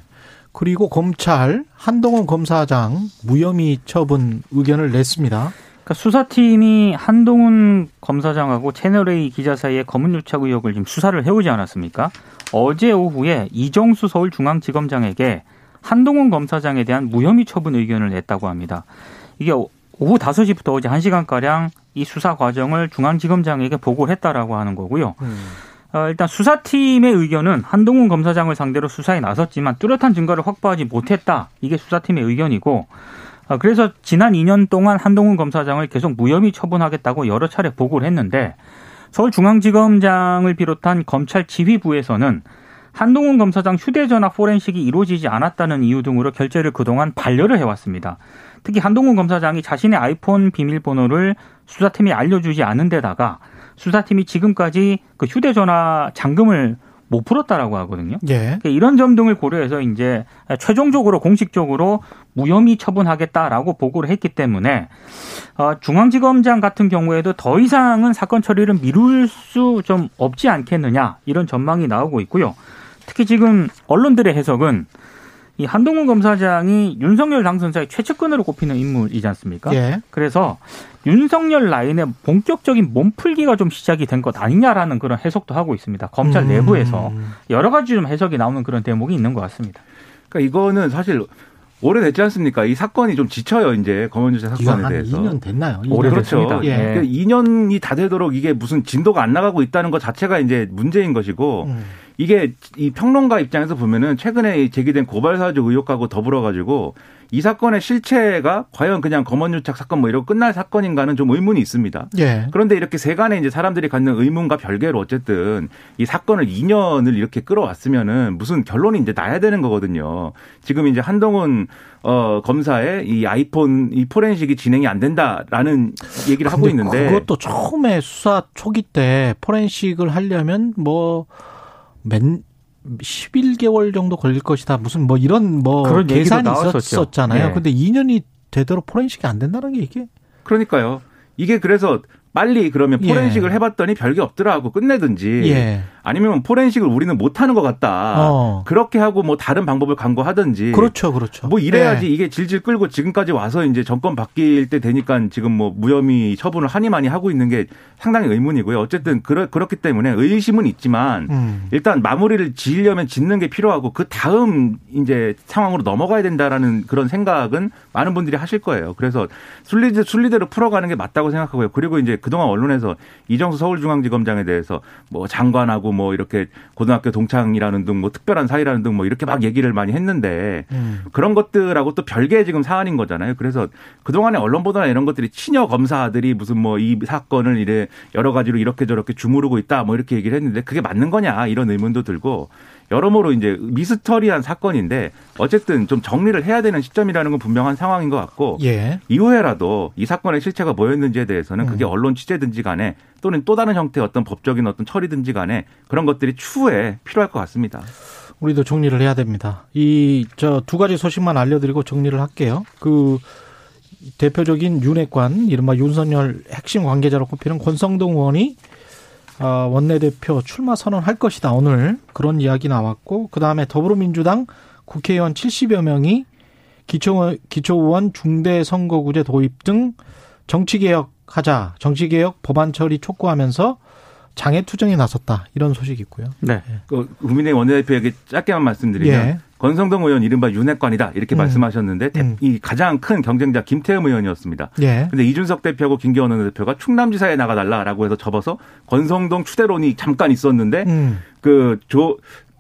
그리고 검찰 한동훈 검사장 무혐의 처분 의견을 냈습니다. 그러니까 수사팀이 한동훈 검사장하고 채널A 기자 사이에 검은유착 의혹을 지금 수사를 해오지 않았습니까? 어제 오후에 이정수 서울중앙지검장에게 한동훈 검사장에 대한 무혐의 처분 의견을 냈다고 합니다. 이게 오후 5시부터 어제 1시간가량 이 수사 과정을 중앙지검장에게 보고를 했다라고 하는 거고요. 어, 일단 수사팀의 의견은 한동훈 검사장을 상대로 수사에 나섰지만 뚜렷한 증거를 확보하지 못했다. 이게 수사팀의 의견이고 어, 그래서 지난 2년 동안 한동훈 검사장을 계속 무혐의 처분하겠다고 여러 차례 보고를 했는데 서울중앙지검장을 비롯한 검찰 지휘부에서는 한동훈 검사장 휴대전화 포렌식이 이루어지지 않았다는 이유 등으로 결재를 그동안 반려를 해왔습니다. 특히 한동훈 검사장이 자신의 아이폰 비밀번호를 수사팀이 알려주지 않은 데다가 수사팀이 지금까지 그 휴대전화 잠금을 못 풀었다라고 하거든요. 예. 그러니까 이런 점 등을 고려해서 이제 최종적으로 공식적으로 무혐의 처분하겠다라고 보고를 했기 때문에 어, 중앙지검장 같은 경우에도 더 이상은 사건 처리를 미룰 수 좀 없지 않겠느냐 이런 전망이 나오고 있고요. 특히 지금 언론들의 해석은 이 한동훈 검사장이 윤석열 당선자의 최측근으로 꼽히는 인물이지 않습니까? 예. 그래서 윤석열 라인의 본격적인 몸풀기가 좀 시작이 된 것 아니냐라는 그런 해석도 하고 있습니다. 검찰 음. 내부에서 여러 가지 좀 해석이 나오는 그런 대목이 있는 것 같습니다. 그러니까 이거는 사실 오래됐지 않습니까? 이 사건이 좀 지쳐요, 이제 검언주체 이거 사건에 한 대해서. 2년 됐나요? 오래됐습니다. 그렇죠. 예. 그러니까 2년이 다 되도록 이게 무슨 진도가 안 나가고 있다는 것 자체가 이제 문제인 것이고 음. 이게 이 평론가 입장에서 보면은 최근에 제기된 고발 사주 의혹하고 더불어 가지고 이 사건의 실체가 과연 그냥 검언유착 사건 뭐 이러고 끝날 사건인가는 좀 의문이 있습니다. 예. 그런데 이렇게 세간에 이제 사람들이 갖는 의문과 별개로 어쨌든 이 사건을 2년을 이렇게 끌어왔으면은 무슨 결론이 이제 나야 되는 거거든요. 지금 이제 한동훈 어 검사의 이 아이폰 이 포렌식이 진행이 안 된다라는 얘기를 하고 있는데 그것도 처음에 수사 초기 때 포렌식을 하려면 뭐 맨 11개월 정도 걸릴 것이다. 무슨 뭐 이런 뭐 그런 계산이. 있었잖아요. 네. 근데 2년이 되도록 포렌식이 안 된다는 게 이게 그러니까요. 이게 그래서 빨리 그러면 예. 포렌식을 해봤더니 별게 없더라 하고 끝내든지 예. 아니면 포렌식을 우리는 못하는 것 같다. 어. 그렇게 하고 뭐 다른 방법을 강구하든지 그렇죠. 그렇죠. 뭐 이래야지 예. 이게 질질 끌고 지금까지 와서 이제 정권 바뀔 때 되니까 지금 뭐 무혐의 처분을 하니 많이 하고 있는 게 상당히 의문이고요. 어쨌든 그렇, 그렇기 때문에 의심은 있지만 음. 일단 마무리를 지으려면 짓는 게 필요하고 그 다음 이제 상황으로 넘어가야 된다라는 그런 생각은 많은 분들이 하실 거예요. 그래서 순리대, 순리대로 풀어가는 게 맞다고 생각하고요. 그리고 이제 그동안 언론에서 이정수 서울중앙지검장에 대해서 뭐 장관하고 뭐 이렇게 고등학교 동창이라는 등 뭐 특별한 사이라는 등 뭐 이렇게 막 얘기를 많이 했는데 음. 그런 것들하고 또 별개의 지금 사안인 거잖아요. 그래서 그동안에 언론 보도나 이런 것들이 친여 검사들이 무슨 뭐 이 사건을 이래 여러 가지로 이렇게 저렇게 주무르고 있다 뭐 이렇게 얘기를 했는데 그게 맞는 거냐 이런 의문도 들고 여러모로 이제 미스터리한 사건인데 어쨌든 좀 정리를 해야 되는 시점이라는 건 분명한 상황인 것 같고 예. 이후에라도 이 사건의 실체가 뭐였는지에 대해서는 그게 음. 언론 취재든지 간에 또는 또 다른 형태의 어떤 법적인 어떤 처리든지 간에 그런 것들이 추후에 필요할 것 같습니다. 우리도 정리를 해야 됩니다. 이 저 두 가지 소식만 알려드리고 정리를 할게요. 그 대표적인 윤핵관 이른바 윤석열 핵심 관계자로 꼽히는 권성동 의원이 어, 원내대표 출마 선언할 것이다. 오늘 그런 이야기 나왔고 그 다음에 더불어민주당 국회의원 70여 명이 기초 기초의원 중대 선거구제 도입 등 정치개혁 하자 정치개혁 법안 처리 촉구하면서 장애 투쟁에 나섰다 이런 소식이 있고요. 네. 그 국민의힘 원내대표에게 짧게만 말씀드리면 예. 권성동 의원 이른바 윤핵관이다 이렇게 음. 말씀하셨는데 대- 음. 이 가장 큰 경쟁자 김태흠 의원이었습니다. 예. 근데 이준석 대표하고 김기현 원내대표가 충남지사에 나가달라라고 해서 접어서 권성동 추대론이 잠깐 있었는데 음. 그조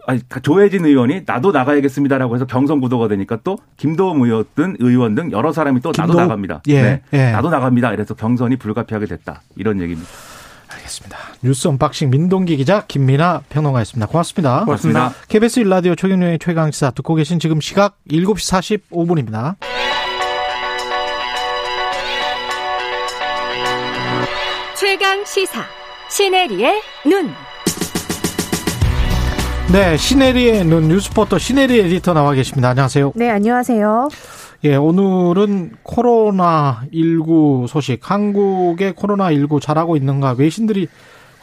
아니 조해진 의원이 나도 나가야겠습니다라고 해서 경선 구도가 되니까 또 김도읍 의원 등 의원 등 여러 사람이 또 나도 김도읍- 나갑니다. 네. 예, 예. 나도 나갑니다. 이래서 경선이 불가피하게 됐다. 이런 얘기입니다. 알겠습니다. 뉴스 unboxing 민동기 기자 김민아 평론가였습니다. 고맙습니다. 고맙습니다. KBS 일라디오 최경영의 최강시사 듣고 계신 지금 시각 7시 45분입니다. 최강 시사 시네리의 눈. 네, 시네리의 눈 뉴스포터 시네리 에디터 나와 계십니다. 안녕하세요. 네, 안녕하세요. 예, 오늘은 코로나 19 소식. 한국의 코로나 19 잘하고 있는가 외신들이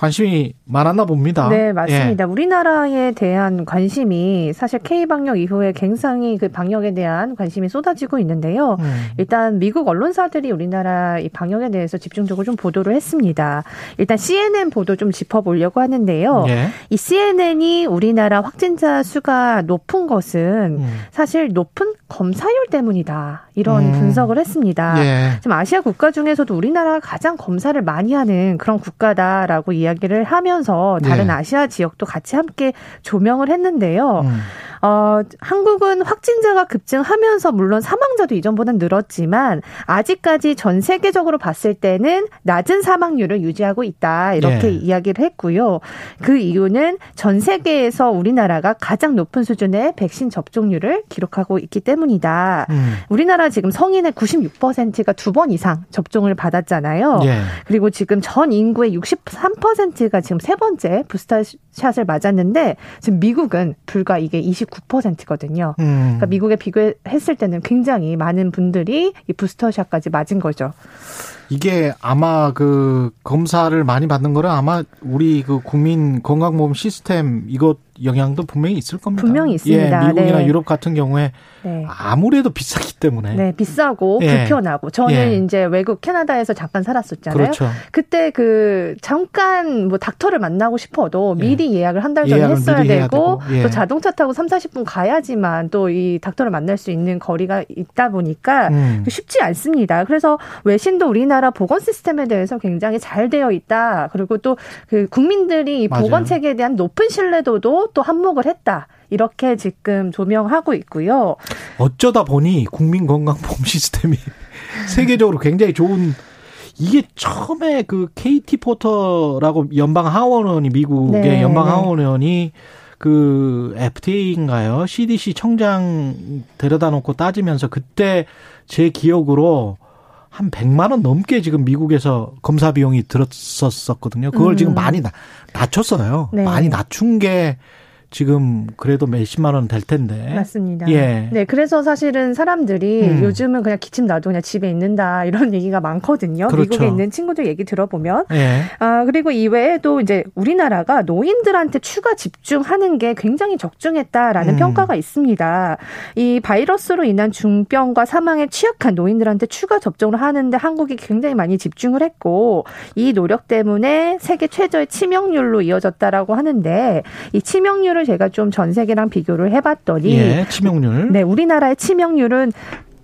관심이 많았나 봅니다. 네, 맞습니다. 우리나라에 대한 관심이 사실 K 방역 이후에 굉장히 그 방역에 대한 관심이 쏟아지고 있는데요. 예. 음. 일단 미국 언론사들이 우리나라 이 방역에 대해서 집중적으로 좀 보도를 했습니다. 일단 CNN 보도 좀 짚어보려고 하는데요. 예. 이 CNN이 우리나라 확진자 수가 높은 것은 음. 사실 높은 검사율 때문이다. 이런 음. 분석을 했습니다. 예. 지금 아시아 국가 중에서도 우리나라가 가장 검사를 많이 하는 그런 국가다라고 이야기 를 하면서 다른 예. 아시아 지역도 같이 함께 조명을 했는데요. 음. 어, 한국은 확진자가 급증하면서 물론 사망자도 이전보다 늘었지만 아직까지 전 세계적으로 봤을 때는 낮은 사망률을 유지하고 있다. 이렇게 예. 이야기를 했고요. 그 이유는 전 세계에서 우리나라가 가장 높은 수준의 백신 접종률을 기록하고 있기 때문이다. 음. 우리나라 지금 성인의 96%가 두 번 이상 접종을 받았잖아요. 예. 그리고 지금 전 인구의 63%가 지금 세 번째 부스터샷을 맞았는데 지금 미국은 불과 이게 29% 거든요. 음. 그러니까 미국에 비교했을 때는 굉장히 많은 분들이 이 부스터샷까지 맞은 거죠. 이게 아마 그 검사를 많이 받는 거는 아마 우리 그 국민 건강보험 시스템 이것 영향도 분명히 있을 겁니다. 분명히 있습니다. 예, 미국이나 네. 유럽 같은 경우에 네. 아무래도 비싸기 때문에. 네, 비싸고 예. 불편하고 저는 예. 이제 외국 캐나다에서 잠깐 살았었잖아요. 그렇죠. 그때 그 잠깐 뭐 닥터를 만나고 싶어도 예. 미리 예 약을 한 달 전에 했어야 되고, 되고, 예. 또 자동차 타고 3, 40분 가야지만 또 이 닥터를 만날 수 있는 거리가 있다 보니까 음. 쉽지 않습니다. 그래서 외신도 우리나라 보건 시스템에 대해서 굉장히 잘 되어 있다. 그리고 또 그 국민들이 이. 보건 체계에 대한 높은 신뢰도도 또 한몫을 했다. 이렇게 지금 조명하고 있고요. 어쩌다 보니 국민건강보험 *laughs* 시스템이 세계적으로 굉장히 좋은 이게 처음에 그 KT 포터라고 연방 하원의원이 미국의 네, 연방 네. 하원의원이 그 FTA인가요? CDC 청장 데려다 놓고 따지면서 그때 제 기억으로 한 100만 원 넘게 지금 미국에서 검사 비용이 들었었거든요. 그걸 음. 지금 많이 나- 낮췄어요. 네. 많이 낮춘 게 지금 그래도 몇십만 원 될 텐데. 맞습니다. 예. 네, 그래서 사실은 사람들이 음. 요즘은 그냥 기침 나도 그냥 집에 있는다 이런 얘기가 많거든요. 그렇죠. 미국에 있는 친구들 얘기 들어보면. 예. 아, 그리고 이외에도 이제 우리나라가 노인들한테 추가 집중하는 게 굉장히 적중했다라는 음. 평가가 있습니다. 이 바이러스로 인한 중병과 사망에 취약한 노인들한테 추가 접종을 하는데 한국이 굉장히 많이 집중을 했고 이 노력 때문에 세계 최저의 치명률로 이어졌다라고 하는데 이 치명률을 제가 좀 전 세계랑 비교를 해봤더니 예, 치명률. 네, 우리나라의 치명률은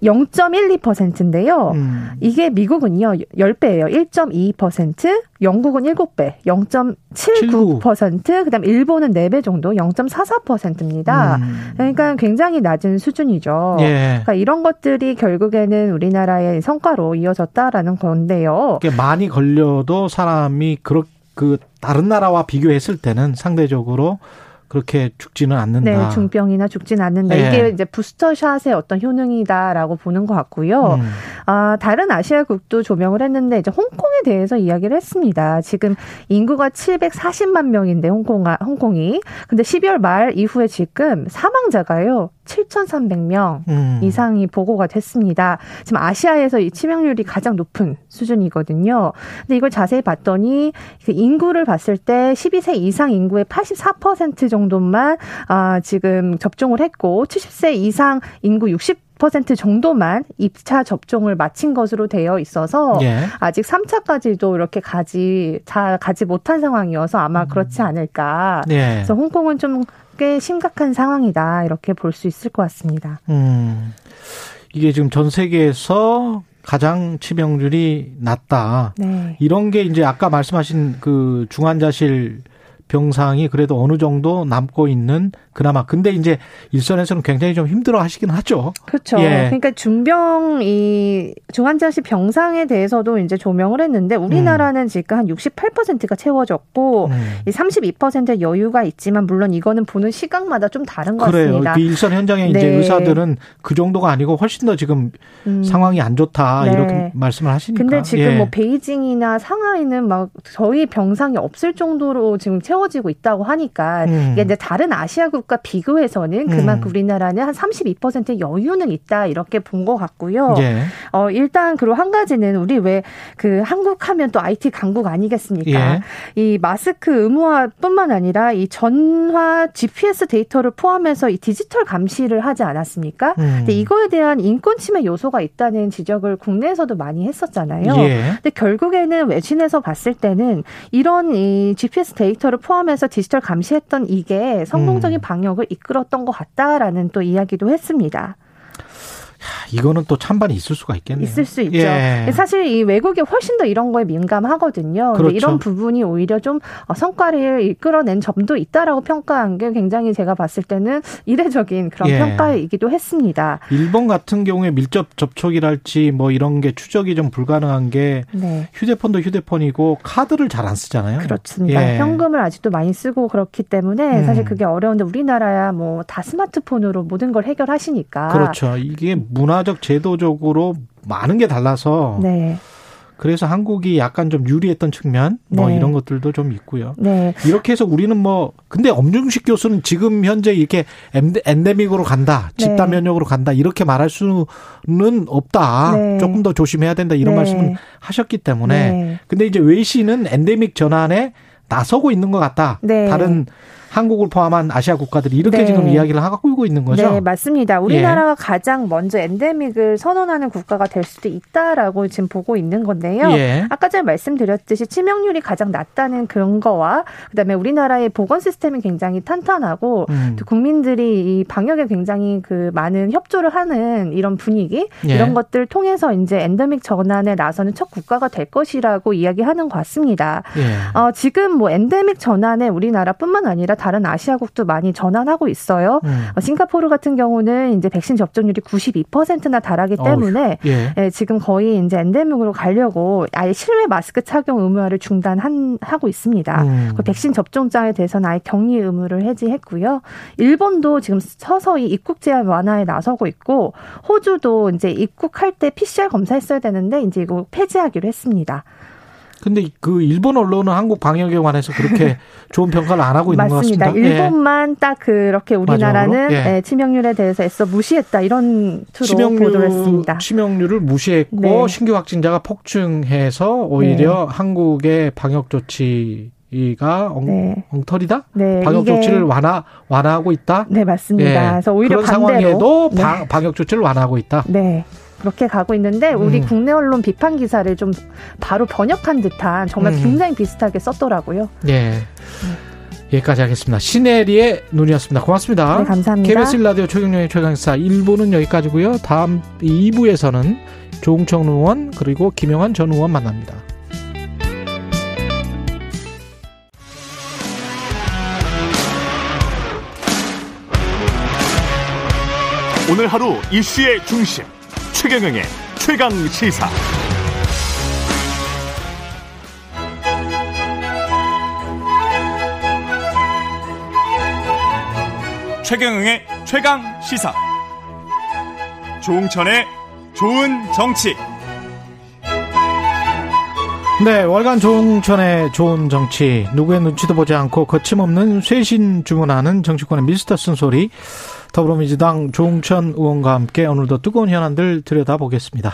0.12%인데요. 음. 이게 미국은요, 10배예요. 1.22%, 영국은 7배, 0.79%, 그 다음 일본은 4배 정도, 0.44%입니다. 음. 그러니까 굉장히 낮은 수준이죠. 예. 그러니까 이런 것들이 결국에는 우리나라의 성과로 이어졌다라는 건데요. 많이 걸려도 사람이 그렇 그 다른 나라와 비교했을 때는 상대적으로 그렇게 죽지는 않는다. 네, 중병이나 죽진 않는다. 예. 이게 이제 부스터샷의 어떤 효능이다라고 보는 것 같고요. 음. 아, 다른 아시아국도 조명을 했는데 이제 홍콩에 대해서 이야기를 했습니다. 지금 인구가 740만 명인데 홍콩 홍콩이 근데 12월 말 이후에 지금 사망자가요 7,300명 음. 이상이 보고가 됐습니다. 지금 아시아에서 이 치명률이 가장 높은 수준이거든요. 근데 이걸 자세히 봤더니 그 인구를 봤을 때 12세 이상 인구의 84% 정도만 아, 지금 접종을 했고 70세 이상 인구 60 10% 정도만 2차 접종을 마친 것으로 되어 있어서 예. 아직 3차까지도 이렇게 가지 다 가지 못한 상황이어서 아마 음. 그렇지 않을까. 예. 그래서 홍콩은 좀 꽤 심각한 상황이다 이렇게 볼 수 있을 것 같습니다. 음. 이게 지금 전 세계에서 가장 치명률이 낮다. 네. 이런 게 이제 아까 말씀하신 그 중환자실 병상이 그래도 어느 정도 남고 있는 그나마 근데 이제 일선에서는 굉장히 좀 힘들어 하시긴 하죠. 그렇죠. 예. 그러니까 중병 이 중환자실 병상에 대해서도 이제 조명을 했는데 우리나라는 음. 지금 한 68%가 채워졌고 음. 이 32%의 여유가 있지만 물론 이거는 보는 시각마다 좀 다른 것 그래요. 같습니다. 그 일선 현장에 네. 이제 의사들은 그 정도가 아니고 훨씬 더 지금 음. 상황이 안 좋다 네. 이렇게 말씀을 하시니까. 근데 지금 예. 뭐 베이징이나 상하이는 막 저희 병상이 없을 정도로 지금 채워 지고 있다고 하니까 음. 이게 이제 다른 아시아국 한국과 비교해서는 그만큼 음. 우리나라는 한 32%의 여유는 있다 이렇게 본 것 같고요. 예. 어 일단 그리고 한 가지는 우리 왜 그 한국 하면 또 IT 강국 아니겠습니까? 예. 이 마스크 의무화뿐만 아니라 이 전화 GPS 데이터를 포함해서 이 디지털 감시를 하지 않았습니까? 음. 근데 이거에 대한 인권 침해 요소가 있다는 지적을 국내에서도 많이 했었잖아요. 예. 근데 결국에는 외신에서 봤을 때는 이런 이 GPS 데이터를 포함해서 디지털 감시했던 이게 성공적인 음. 방역을 이끌었던 것 같다라는 또 이야기도 했습니다. 이거는 또 찬반이 있을 수가 있겠네요. 있을 수 있죠. 예. 사실 이 외국이 훨씬 더 이런 거에 민감하거든요. 그렇죠. 이런 부분이 오히려 좀 어, 성과를 이끌어낸 점도 있다라고 평가한 게 굉장히 제가 봤을 때는 이례적인 그런 예. 평가이기도 했습니다. 일본 같은 경우에 밀접 접촉이랄지 뭐 이런 게 추적이 좀 불가능한 게 네. 휴대폰도 휴대폰이고 카드를 잘 안 쓰잖아요. 그렇습니다. 예. 현금을 아직도 많이 쓰고 그렇기 때문에 음. 사실 그게 어려운데 우리나라야 뭐 다 스마트폰으로 모든 걸 해결하시니까. 그렇죠. 이게 문화적 제도적으로 많은 게 달라서 네. 그래서 한국이 약간 좀 유리했던 측면 뭐 네. 이런 것들도 좀 있고요. 네. 이렇게 해서 우리는 뭐 근데 엄중식 교수는 지금 현재 이렇게 엔데믹으로 간다, 네. 집단 면역으로 간다 이렇게 말할 수는 없다. 네. 조금 더 조심해야 된다 이런 네. 말씀을 하셨기 때문에 네. 근데 이제 외신은 엔데믹 전환에 나서고 있는 것 같다. 다른 한국을 포함한 아시아 국가들이 이렇게 네. 지금 이야기를 하고 있는 거죠. 네, 맞습니다. 우리나라가 예. 가장 먼저 엔데믹을 선언하는 국가가 될 수도 있다라고 지금 보고 있는 건데요. 예. 아까 전에 말씀드렸듯이 치명률이 가장 낮다는 근거와 그다음에 우리나라의 보건 시스템이 굉장히 탄탄하고 음. 또 국민들이 이 방역에 굉장히 그 많은 협조를 하는 이런 분위기 예. 이런 것들 통해서 이제 엔데믹 전환에 나서는 첫 국가가 될 것이라고 이야기하는 것 같습니다. 예. 어, 지금 뭐 엔데믹 전환에 우리나라뿐만 아니라 다른 아시아국도 많이 전환하고 있어요. 음. 어, 싱가포르 같은 경우는 이제 백신 접종률이 92%나 달하기 때문에 예. 예, 지금 거의 이제 엔데믹으로 가려고 아예 실외 마스크 착용 의무화를 중단한 하고 있습니다. 음. 그 백신 접종장에 대해서는 아예 격리 의무를 해지했고요. 일본도 지금 서서히 입국 제한 완화에 나서고 있고 호주도 이제 입국할 때 PCR 검사했어야 되는데 이제 이거 폐지하기로 했습니다. 근데 그 일본 언론은 한국 방역에 관해서 그렇게 *laughs* 좋은 평가를 안 하고 있는 맞습니다. 것 같습니다. 일본만 예. 딱 그렇게 우리나라는 예. 예. 치명률에 대해서 애써 무시했다 이런 투로 치명률, 보도를 했습니다. 치명률을 무시했고 네. 신규 확진자가 폭증해서 오히려 네. 한국의 방역 조치 이가 엉, 네. 엉터리다? 네, 방역 조치를 완화 완화하고 있다? 네, 맞습니다. 예. 그래서 오히려 그런 반대로 상황에도 네. 방역 조치를 완화하고 있다. 네. 그렇게 가고 있는데 우리 음. 국내 언론 비판 기사를 좀 바로 번역한 듯한 정말 음. 굉장히 비슷하게 썼더라고요. 예. 음. 여기까지 하겠습니다. 시네리의 눈이었습니다. 고맙습니다. 네, 감사합니다. KBS 라디오 최경영의 최강사 1부는 여기까지고요. 다음 2부에서는 조홍청 의원 그리고 김영환 전 의원 만납니다. 오늘 하루 이슈의 중심 최경영의 최강 시사. 최경영의 최강 시사. 조홍천의 좋은 정치. 네, 월간 조홍천의 좋은 정치. 누구의 눈치도 보지 않고 거침없는 쇄신 주문하는 정치권의 미스터 쓴소리. 더불어민주당 조홍천 의원과 함께 오늘도 뜨거운 현안들 들여다보겠습니다.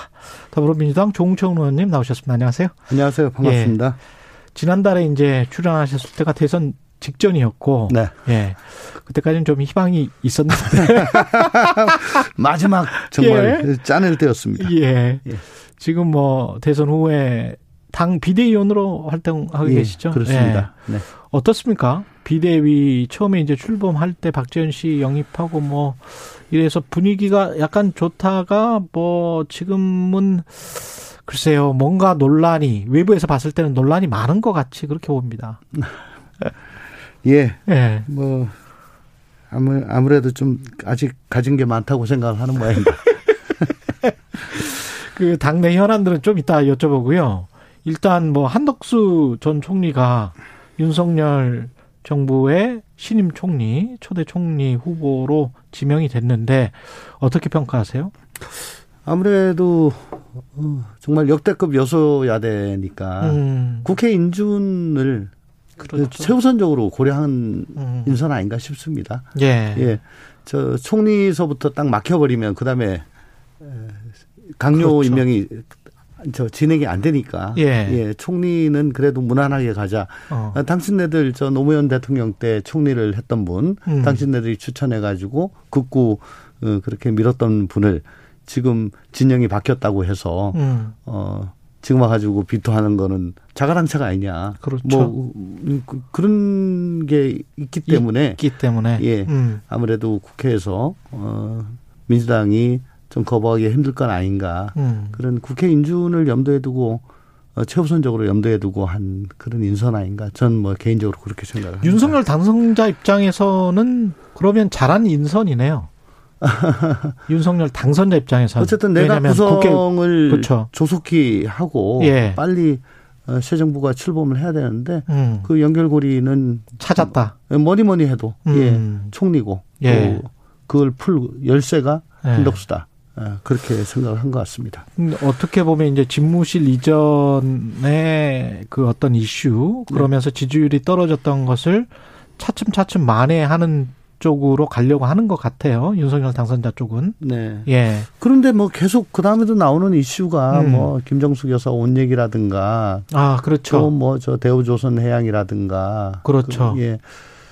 더불어민주당 조홍천 의원님 나오셨습니다. 안녕하세요. 안녕하세요. 반갑습니다. 예, 지난달에 이제 출연하셨을 때가 대선 직전이었고, 네. 예, 그때까지는 좀 희망이 있었는데, *laughs* *laughs* 마지막 정말 짠을 때였습니다. 예, 예. 지금 뭐 대선 후에 당 비대위원으로 활동하고 예, 계시죠? 그렇습니다. 예. 네. 어떻습니까? 비대위 처음에 이제 출범할 때 박지원 씨 영입하고 뭐 이래서 분위기가 약간 좋다가 뭐 지금은 글쎄요 뭔가 논란이 외부에서 봤을 때는 논란이 많은 것 같이 그렇게 봅니다. *laughs* 예. 예. 뭐 아무 아무래도 좀 아직 가진 게 많다고 생각을 하는 모양입니다. *laughs* 그 당내 현안들은 좀 이따 여쭤보고요. 일단 뭐 한덕수 전 총리가 윤석열 정부의 신임 총리, 초대 총리 후보로 지명이 됐는데 어떻게 평가하세요? 아무래도 어, 정말 역대급 여소야대니까 음, 국회 인준을 그렇죠. 최우선적으로 고려한 음. 인선 아닌가 싶습니다. 예. 예. 저 총리서부터 딱 막혀버리면 그 다음에 에, 강요 그렇죠. 임명이 저 진행이 안 되니까 예. 총리는 그래도 무난하게 가자. 어. 아, 당신네들 저 노무현 대통령 때 총리를 했던 분, 음. 당신네들이 추천해 가지고 극구 어, 그렇게 밀었던 분을 지금 진영이 바뀌었다고 해서 음. 어 지금 와가지고 비토하는 거는 자가랑차가 아니냐. 그렇죠. 뭐 음, 그- 그런 게 있기 때문에 있기 때문에. 예. 음. 아무래도 국회에서 어 민주당이 좀 거부하기 힘들 건 아닌가. 음. 그런 국회 인준을 염두에 두고 어, 최우선적으로 염두에 두고 한 그런 인선 아닌가. 전 뭐 개인적으로 그렇게 생각을 합니다. 윤석열 당선자 입장에서는 그러면 잘한 인선이네요. *laughs* 윤석열 당선자 입장에서 어쨌든 국회 구성을 그렇죠. 조속히 하고 예. 빨리 어, 새 정부가 출범을 해야 되는데 음, 그 연결고리는 찾았다. 뭐니 뭐니 해도 예, 음. 총리고 예. 또 그걸 풀 열쇠가 예. 한덕수다. 어, 그렇게 생각을 한 것 같습니다. 음, 어떻게 보면 이제 집무실 이전의 그 어떤 이슈 그러면서 지지율이 떨어졌던 것을 차츰차츰 만회하는 쪽으로 가려고 하는 것 같아요. 윤석열 당선자 쪽은. 네. 예. 그런데 뭐 계속 그 다음에도 나오는 이슈가 음. 뭐 김정숙 여사 온 얘기라든가 아, 그렇죠. 또뭐저 대우조선 해양이라든가 그렇죠. 그, 예.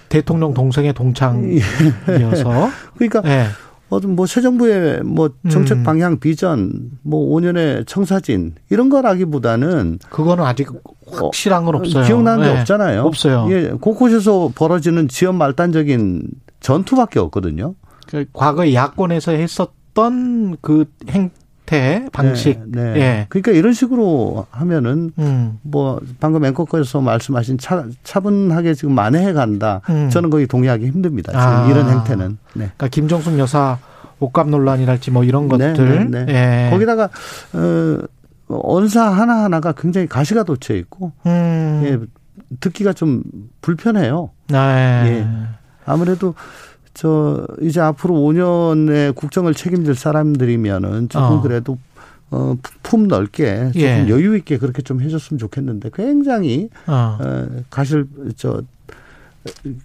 대통령 동생의 동창이어서. *laughs* 그러니까 예. 어떤 뭐 새 정부의 뭐 정책 음. 방향 비전 뭐 5년의 청사진 이런 거라기보다는 그거는 아직 확실한 건 없어요. 기억나는 게 예. 없잖아요. 없어요. 예, 곳곳에서 벌어지는 지연 말단적인 전투밖에 없거든요. 그 과거에 야권에서 했었던 그 행 태 방식. 네, 네. 예. 그러니까 이런 식으로 하면은 음. 뭐 방금 앵커께서 말씀하신 차, 차분하게 지금 만회해 간다. 음. 저는 거기 동의하기 힘듭니다. 지금 아. 이런 행태는. 네. 그러니까 김정숙 여사 옷값 논란이랄지 뭐 이런 네, 것들. 네, 예. 거기다가 어 언사 하나 하나가 굉장히 가시가 돋쳐 있고 음. 예, 듣기가 좀 불편해요. 네. 예. 아무래도 저 이제 앞으로 5년의 국정을 책임질 사람들이면은 조금 어. 그래도 어, 품 넓게 조금 예. 여유 있게 그렇게 좀 해줬으면 좋겠는데 굉장히 어. 어, 가실 저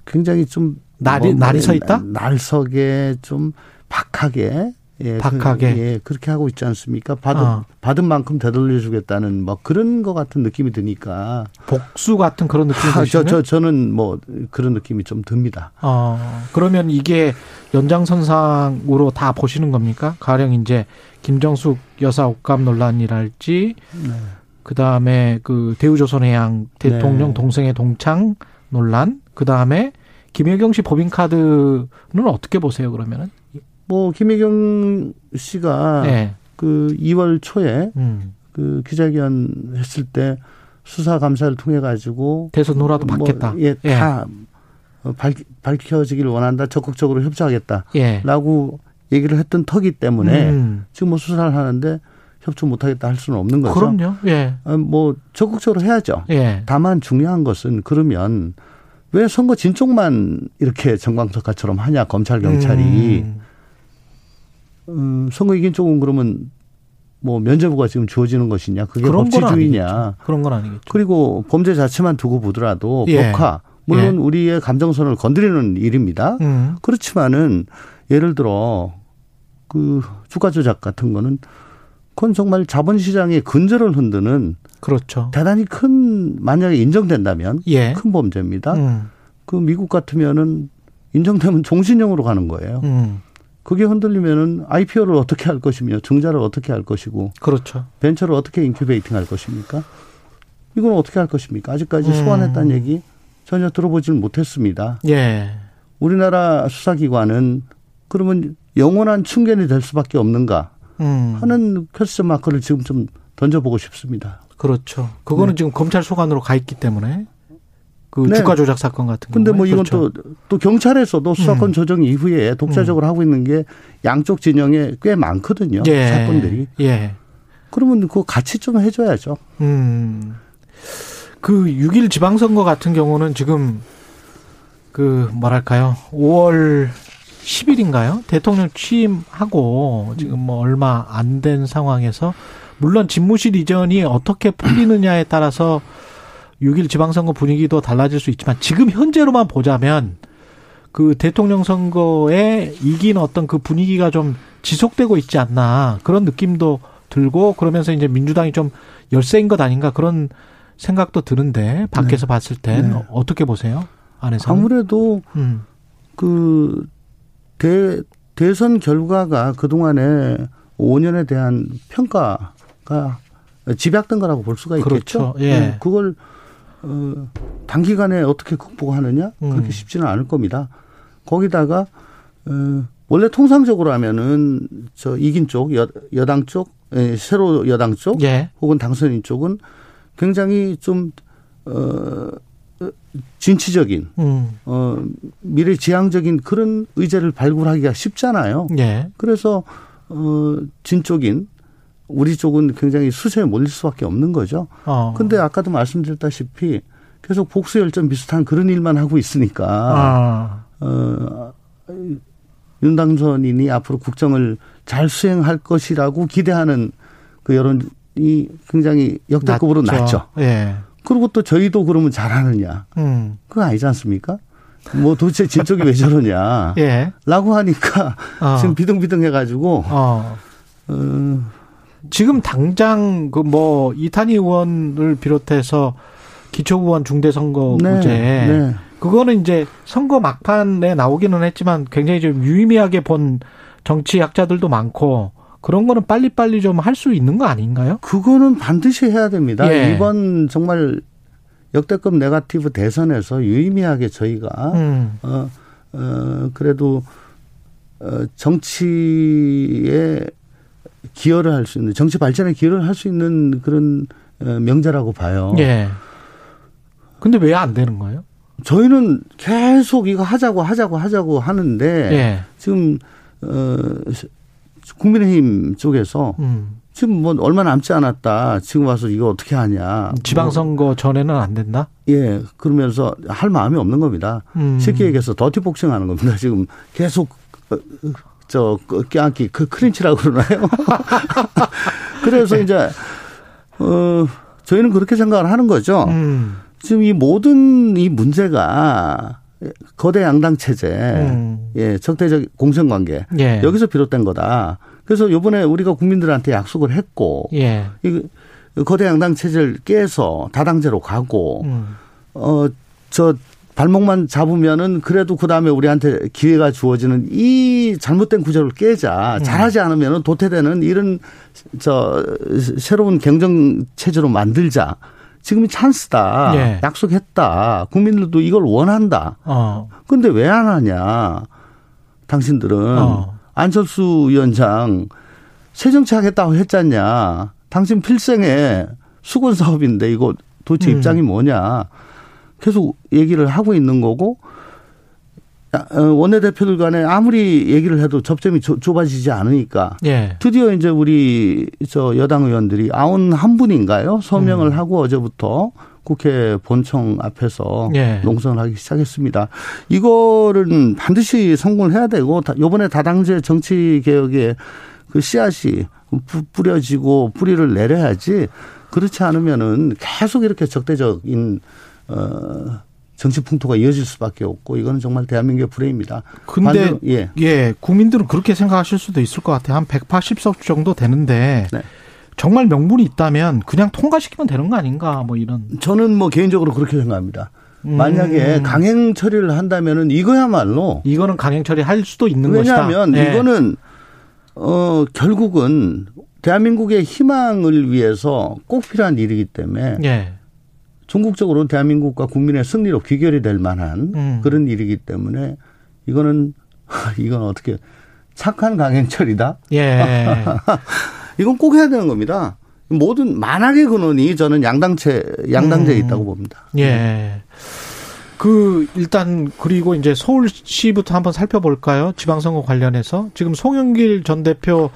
굉장히 좀 날이- 날이 서 있다? 날석에 좀 박하게 예, 박하게. 그, 예, 그렇게 하고 있지 않습니까? 받은 어. 받은 만큼 되돌려 주겠다는 뭐 그런 것 같은 느낌이 드니까 복수 같은 그런 느낌이 아, 저? 저 저는 뭐 그런 느낌이 좀 듭니다. 어, 그러면 이게 연장선상으로 다 보시는 겁니까? 가령 이제 김정숙 여사 옷값 논란이랄지, 네. 그 다음에 그 대우조선해양 대통령 네. 동생의 동창 논란, 그 다음에 김혜경 씨 법인카드는 어떻게 보세요, 그러면은? 뭐 김혜경 씨가 네. 그 2월 초에 음. 그 기자회견 했을 때 수사 감사를 통해 가지고 대선 후라도 받겠다. 뭐, 예, 예. 다 어, 밝, 밝혀지길 원한다. 적극적으로 협조하겠다라고 예. 얘기를 했던 터기 때문에 음. 지금 뭐 수사를 하는데 협조 못하겠다 할 수는 없는 거죠. 그럼요. 예. 어, 뭐 적극적으로 해야죠. 예. 다만 중요한 것은 그러면 왜 선거 진쪽만 이렇게 정광석화처럼 하냐 검찰 경찰이 음. 음, 선거 이긴 쪽은 그러면 뭐 면제부가 지금 주어지는 것이냐 그게 법치주의냐. 그런 건 아니겠죠. 그리고 범죄 자체만 두고 보더라도 예. 법화 물론 예. 우리의 감정선을 건드리는 일입니다. 음. 그렇지만은 예를 들어 그 주가 조작 같은 거는 그건 정말 자본시장의 근저를 흔드는 그렇죠. 대단히 큰 만약에 인정된다면 예. 큰 범죄입니다. 음. 그 미국 같으면은 인정되면 종신형으로 가는 거예요. 음. 그게 흔들리면은 IPO를 어떻게 할 것이며 증자를 어떻게 할 것이고 그렇죠. 벤처를 어떻게 incubating 할 것입니까? 이건 어떻게 할 것입니까? 아직까지 음. 소환했다는 얘기 전혀 들어보지는 못했습니다. 예. 우리나라 수사기관은 그러면 영원한 충견이 될 수밖에 없는가 음. 하는 question mark를 지금 좀 던져보고 싶습니다. 그렇죠. 그거는 네. 지금 검찰 소관으로 가 있기 때문에 그 네. 주가 조작 사건 같은 근데 경우에 뭐 이건 그렇죠. 또, 또 경찰에서도 수사권 음. 조정 이후에 독자적으로 하고 있는 게 양쪽 진영에 꽤 많거든요. 예. 사건들이. 예. 그러면 그거 같이 좀 해줘야죠. 음. 그 6일 지방선거 같은 경우는 지금 그 뭐랄까요? 5월 10일인가요? 대통령 취임하고 지금 뭐 얼마 안 된 상황에서 물론 집무실 이전이 어떻게 풀리느냐에 따라서 6일 지방선거 분위기도 달라질 수 있지만 지금 현재로만 보자면 그 대통령 선거에 이긴 어떤 그 분위기가 좀 지속되고 있지 않나 그런 느낌도 들고 그러면서 이제 민주당이 좀 열세인 것 아닌가 그런 생각도 드는데 밖에서 봤을 땐 네. 어떻게 보세요? 안에서 아무래도 음. 그 대, 대선 결과가 그동안에 5년에 대한 평가가 집약된 거라고 볼 수가 있겠죠. 그렇죠. 예. 네, 그걸 어, 단기간에 어떻게 극복하느냐 그렇게 음. 쉽지는 않을 겁니다. 거기다가 어, 원래 통상적으로 하면은 저 이긴 쪽 여, 여당 쪽 예, 새로 여당 쪽 예. 혹은 당선인 쪽은 굉장히 좀 어, 어, 진취적인 음. 어, 미래 지향적인 그런 의제를 발굴하기가 쉽잖아요. 예. 그래서 어, 진 쪽인 우리 쪽은 굉장히 수세에 몰릴 수밖에 없는 거죠. 어. 근데 아까도 말씀드렸다시피 계속 복수 열전 비슷한 그런 일만 하고 있으니까 아. 어, 윤당선인이 앞으로 국정을 잘 수행할 것이라고 기대하는 그 여론이 굉장히 역대급으로 낮죠. 예. 그리고 또 저희도 그러면 잘하느냐? 음. 그거 아니지 않습니까? 뭐 도대체 진쪽이 왜 저러냐? *laughs* 예. 라고 하니까 어. 지금 비등비등 해가지고, 어. 어, 지금 당장 그 뭐 이탄희 의원을 비롯해서 기초의원 중대선거구제 네, 네. 그거는 이제 선거 막판에 나오기는 했지만 굉장히 좀 유의미하게 본 정치학자들도 많고 그런 거는 빨리빨리 좀 할 수 있는 거 아닌가요? 그거는 반드시 해야 됩니다. 예. 이번 정말 역대급 네가티브 대선에서 유의미하게 저희가, 음. 어, 어, 그래도, 어, 정치에 기여를 할 수 있는, 정치 발전에 기여를 할 수 있는 그런 어, 명제라고 봐요. 예. 근데 왜 안 되는 거예요? 저희는 계속 이거 하자고 하자고 하자고 하는데 예. 지금 어 국민의힘 쪽에서 음. 지금 뭐 얼마 남지 않았다. 지금 와서 이거 어떻게 하냐. 지방선거 전에는 안 된다? 뭐, 예. 그러면서 할 마음이 없는 겁니다. 음. 쉽게 얘기해서 더티 복싱 하는 겁니다. 지금 계속 어, 저 껴안기 그 크린치라고 그러나요? *laughs* 그래서 네. 이제 어 저희는 그렇게 생각을 하는 거죠. 음. 지금 이 모든 이 문제가 거대 양당 체제, 음. 예, 적대적 공생 관계 예. 여기서 비롯된 거다. 그래서 요번에 우리가 국민들한테 약속을 했고 예. 이 거대 양당 체제를 깨서 다당제로 가고 음. 어저 발목만 잡으면은 그래도 그 다음에 우리한테 기회가 주어지는 이 잘못된 구조를 깨자. 음. 잘하지 않으면은 도태되는 이런 저 새로운 경쟁 체제로 만들자. 지금이 찬스다. 예. 약속했다. 국민들도 이걸 원한다. 어. 근데 왜 안 하냐? 당신들은 어. 안철수 위원장 새 정치 하겠다고 했잖냐? 당신 필생의 수건 사업인데 이거 도대체 음. 입장이 뭐냐? 계속 얘기를 하고 있는 거고 어, 원내대표들 간에 아무리 얘기를 해도 접점이 좁- 좁아지지 않으니까 예. 드디어 이제 우리 저 여당 의원들이 아흔 한 분인가요? 서명을 음. 하고 어제부터 국회 본청 앞에서 예. 농성을 하기 시작했습니다. 이거는 반드시 성공을 해야 되고 다- 요번에 다당제 정치 개혁에 그 씨앗이 부- 뿌려지고 뿌리를 내려야지 그렇지 않으면은 계속 이렇게 적대적인 어 정치 풍토가 이어질 수밖에 없고 이거는 정말 대한민국의 불행입니다. 근데 반대로- 예. 예, 국민들은 그렇게 생각하실 수도 있을 것 같아요. 한 180석 정도 되는데 네. 정말 명분이 있다면 그냥 통과시키면 되는 거 아닌가 뭐 이런. 저는 뭐 개인적으로 그렇게 생각합니다. 음. 만약에 강행 처리를 한다면은 이거야말로 이거는 강행 처리할 수도 있는 것이다. 왜냐하면 예. 이거는 어 결국은 대한민국의 희망을 위해서 꼭 필요한 일이기 때문에 예. 전국적으로 대한민국과 국민의 승리로 귀결이 될 만한 음. 그런 일이기 때문에 이거는 이건 어떻게 착한 강행처리다. 예. *laughs* 이건 꼭 해야 되는 겁니다. 모든 만악의 근원이 저는 양당체 양당제에 음. 있다고 봅니다. 예. 그 일단 그리고 이제 서울시부터 한번 살펴볼까요? 지방선거 관련해서 지금 송영길 전 대표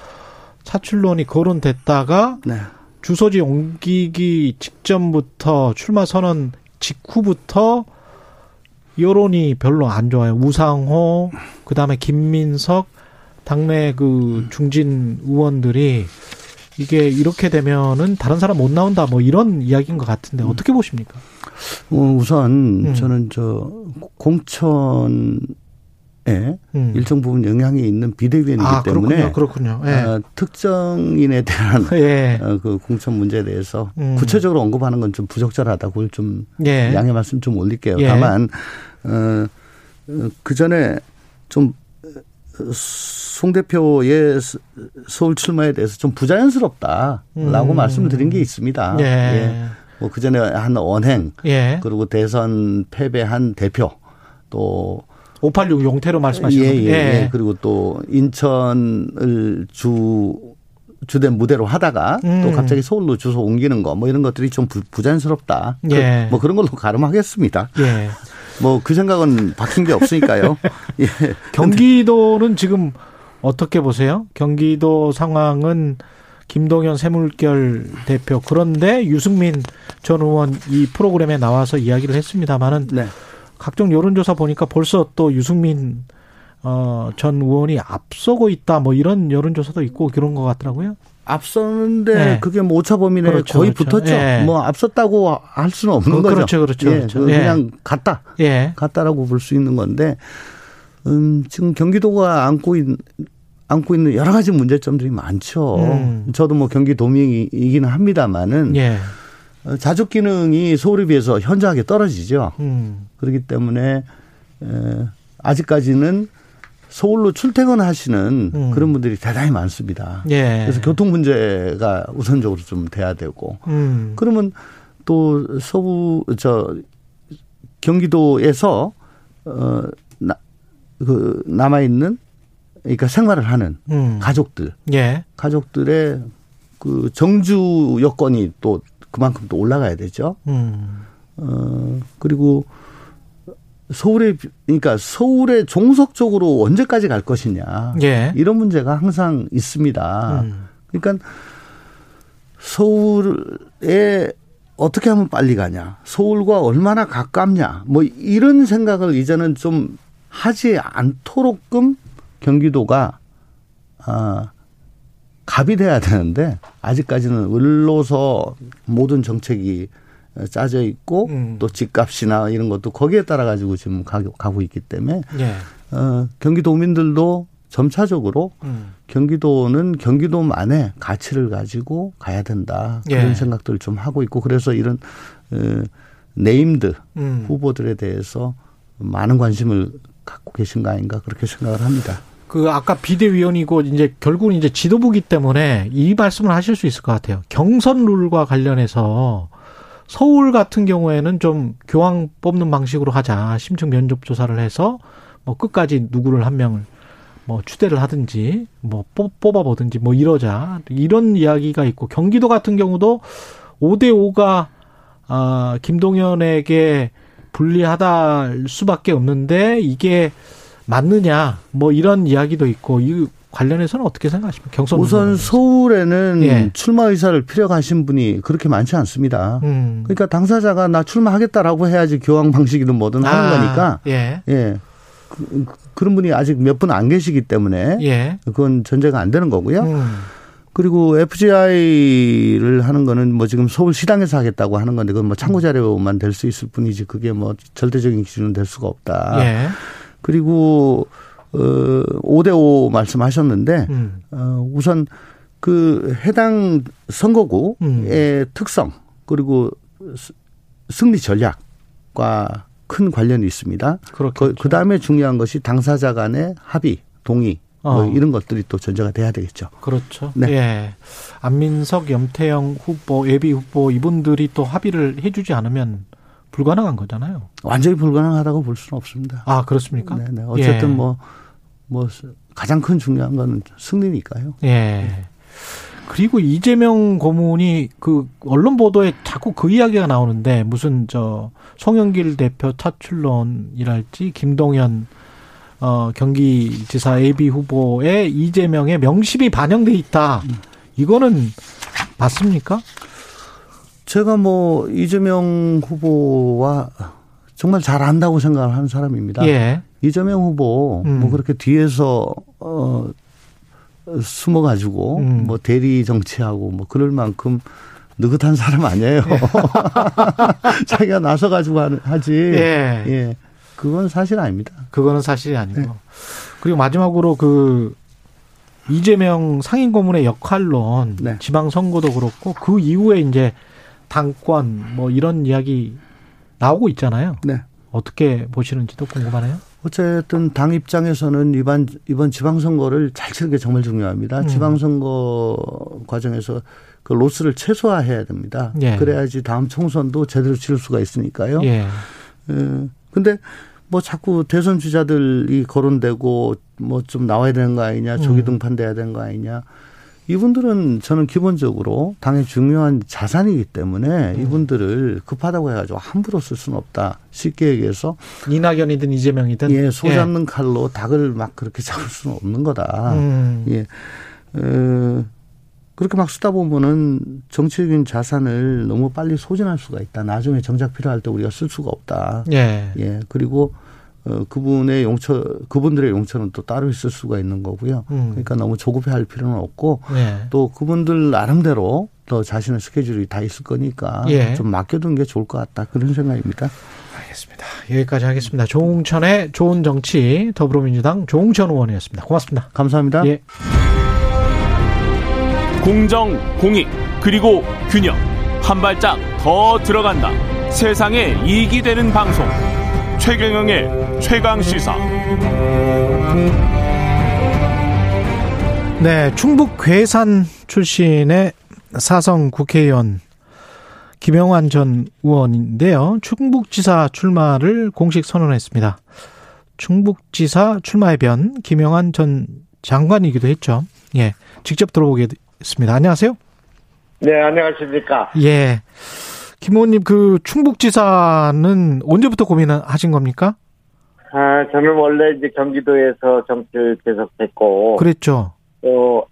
사출론이 거론됐다가 네. 주소지 옮기기 직전부터 출마 선언 직후부터 여론이 별로 안 좋아요. 우상호, 그 다음에 김민석, 당내 그 중진 의원들이 이게 이렇게 되면은 다른 사람 못 나온다 뭐 이런 이야기인 것 같은데 어떻게 보십니까? 어, 우선 음. 저는 저 공천 에 음. 일정 부분 영향이 있는 비대위원이기 아, 때문에 그렇군요. 그렇군요. 예. 어, 특정인에 대한 예. 어, 그 공천 문제에 대해서 음. 구체적으로 언급하는 건 좀 부적절하다고 좀 예. 양해 말씀 좀 올릴게요. 예. 다만 어, 그 전에 좀 어, 송 대표의 서- 서울 출마에 대해서 좀 부자연스럽다라고 음. 말씀을 드린 게 있습니다. 예. 뭐그 전에 한 언행 예. 그리고 대선 패배한 대표 또 586 용태로 말씀하시는 예, 거죠. 예, 예. 그리고 또 인천을 주 주된 무대로 하다가 음. 또 갑자기 서울로 주소 옮기는 거 뭐 이런 것들이 좀 부, 부자연스럽다. 그- 예. 뭐 그런 걸로 가름하겠습니다. 예. 뭐그 생각은 바뀐 게 없으니까요. *laughs* 예. 경기도는 지금 어떻게 보세요? 경기도 상황은 김동연 새물결 대표 그런데 유승민 전 의원 이 프로그램에 나와서 이야기를 했습니다마는 네. 각종 여론조사 보니까 벌써 또 유승민 어, 전 의원이 앞서고 있다 뭐 이런 여론조사도 있고 그런 것 같더라고요. 앞서는데 네. 그게 뭐 오차 범위 내에 그렇죠, 거의 그렇죠. 붙었죠. 예. 뭐 앞섰다고 할 수는 없는 그- 거죠. 그렇죠, 그렇죠, 예, 그렇죠. 그 예. 그냥 갔다. 예. 같다라고 볼 수 있는 건데 음, 지금 경기도가 안고 있 안고 있는 여러 가지 문제점들이 많죠. 음. 저도 뭐 경기도민이기는 합니다만은 예. 어, 자족 기능이 서울에 비해서 현저하게 떨어지죠. 음. 그렇기 때문에 에, 아직까지는 서울로 출퇴근하시는 음. 그런 분들이 대단히 많습니다. 예. 그래서 교통 문제가 우선적으로 좀 돼야 되고 음. 그러면 또 서부 저 경기도에서 어나그 남아 있는 그러니까 생활을 하는 음. 가족들 예. 가족들의 그 정주 여건이 또 그만큼 또 올라가야 되죠. 음. 어 그리고 서울에 그러니까 서울에 종속 적으로 언제까지 갈 것이냐 예. 이런 문제가 항상 있습니다. 음. 그러니까 서울에 어떻게 하면 빨리 가냐, 서울과 얼마나 가깝냐, 뭐 이런 생각을 이제는 좀 하지 않도록끔 경기도가 아 갑이 돼야 되는데 아직까지는 을로서 모든 정책이 짜져 있고 음. 또 집값이나 이런 것도 거기에 따라 가지고 지금 가고, 있기 때문에 예. 어, 경기도민들도 점차적으로 음. 경기도는 경기도만의 가치를 가지고 가야 된다 그런 예. 생각들을 좀 하고 있고 그래서 이런 어, named 음. 후보들에 대해서 많은 관심을 갖고 계신 거 아닌가 그렇게 생각을 합니다. 그 아까 비대위원이고 이제 결국은 이제 지도부기 때문에 이 말씀을 하실 수 있을 것 같아요. 경선 룰과 관련해서 서울 같은 경우에는 좀 교황 뽑는 방식으로 하자. 심층 면접 조사를 해서 뭐 끝까지 누구를 한 명을 뭐 추대를 하든지 뭐 뽑- 뽑아보든지 뭐 이러자. 이런 이야기가 있고 경기도 같은 경우도 5대 5가 아, 김동연에게 불리하다 수밖에 없는데 이게 맞느냐 뭐 이런 이야기도 있고 이 관련해서는 어떻게 생각하십니까? 경선 우선 서울에는 예. 출마 의사를 필요하신 분이 그렇게 많지 않습니다. 음. 그러니까 당사자가 나 출마하겠다라고 해야지 교황 방식이든 뭐든 하는 아, 거니까 예. 예. 그, 그런 분이 아직 몇 분 안 계시기 때문에 예. 그건 전제가 안 되는 거고요. 음. 그리고 FGI를 하는 거는 뭐 지금 서울 시당에서 하겠다고 하는 건데 그건 뭐 참고 자료만 될 수 있을 뿐이지 그게 뭐 절대적인 기준은 될 수가 없다. 예. 그리고 어 5대5 말씀하셨는데 음. 어 우선 그 해당 선거구의 음. 특성 그리고 스- 승리 전략과 큰 관련이 있습니다. 그렇겠죠. 그 다음에 중요한 것이 당사자 간의 합의, 동의 뭐 어. 이런 것들이 또 전제가 돼야 되겠죠. 그렇죠. 네. 예. 안민석, 염태영 후보, 예비 후보 이분들이 또 합의를 해주지 않으면 불가능한 거잖아요. 완전히 불가능하다고 볼 수는 없습니다. 아 그렇습니까? 네, 네. 어쨌든 예. 뭐, 뭐, 가장 큰 중요한 건 승리니까요. 예. 그리고 이재명 고문이 그 언론 보도에 자꾸 그 이야기가 나오는데 무슨 저 송영길 대표 차출론이랄지 김동연 어 경기지사 예비 후보에 이재명의 명심이 반영돼 있다. 이거는 맞습니까? 제가 뭐, 이재명 후보와 정말 잘 안다고 생각을 하는 사람입니다. 예. 이재명 후보, 음. 뭐 그렇게 뒤에서, 어, 숨어 가지고, 음. 뭐 대리 정치하고, 뭐 그럴 만큼 느긋한 사람 아니에요. *laughs* 자기가 나서 가지고 하는- 하지. 예. 예. 그건 사실 아닙니다. 그거는 사실이 아니고. 네. 그리고 마지막으로 그 이재명 상임 고문의 역할론 네. 지방 선거도 그렇고 그 이후에 이제 당권 뭐 이런 이야기 나오고 있잖아요. 네. 어떻게 보시는지도 궁금하네요. 어쨌든 당 입장에서는 이번 이번 지방선거를 잘 치는 게 정말 중요합니다. 음. 지방선거 과정에서 그 로스를 최소화해야 됩니다. 예. 그래야지 다음 총선도 제대로 치를 수가 있으니까요. 예. 예. 근데 뭐 자꾸 대선 주자들이 거론되고 뭐 좀 나와야 되는 거 아니냐, 조기 음. 등판돼야 되는 거 아니냐. 이분들은 저는 기본적으로 당의 중요한 자산이기 때문에 음. 이분들을 급하다고 해가지고 함부로 쓸 수는 없다. 쉽게 얘기해서 이낙연이든 이재명이든 예, 소 잡는 칼로 닭을 막 그렇게 *laughs* 잡을 수는 없는 거다. 음. 예. 어, 그렇게 막 쓰다 보면은 정치적인 자산을 너무 빨리 소진할 수가 있다. 나중에 정작 필요할 때 우리가 쓸 수가 없다. 예. 예. 그리고 어, 그분의 용처, 그분들의 용처는 또 따로 있을 수가 있는 거고요. 음. 그러니까 너무 조급해 할 필요는 없고 예. 또 그분들 나름대로 또 자신의 스케줄이 다 있을 거니까 예. 좀 맡겨두는 게 좋을 것 같다. 그런 생각입니다. 알겠습니다. 여기까지 하겠습니다. 조홍천의 좋은 정치 더불어민주당 조홍천 의원이었습니다. 고맙습니다. 감사합니다. 예. 공정, 공익, 그리고 균형. 한 발짝 더 들어간다. 세상에 이익이 되는 방송. 최경영의 최강 시사. 네, 충북 괴산 출신의 사성 국회의원 김영환 전 의원인데요. 충북지사 출마를 공식 선언했습니다. 충북지사 출마의 변 김영환 전 장관이기도 했죠. 예, 직접 들어보겠습니다. 안녕하세요. 네, 안녕하십니까. 예, 김 의원님 그 충북지사는 언제부터 고민을 하신 겁니까? 아, 저는 원래 이제 경기도에서 정치를 계속했고, 그랬죠. 또,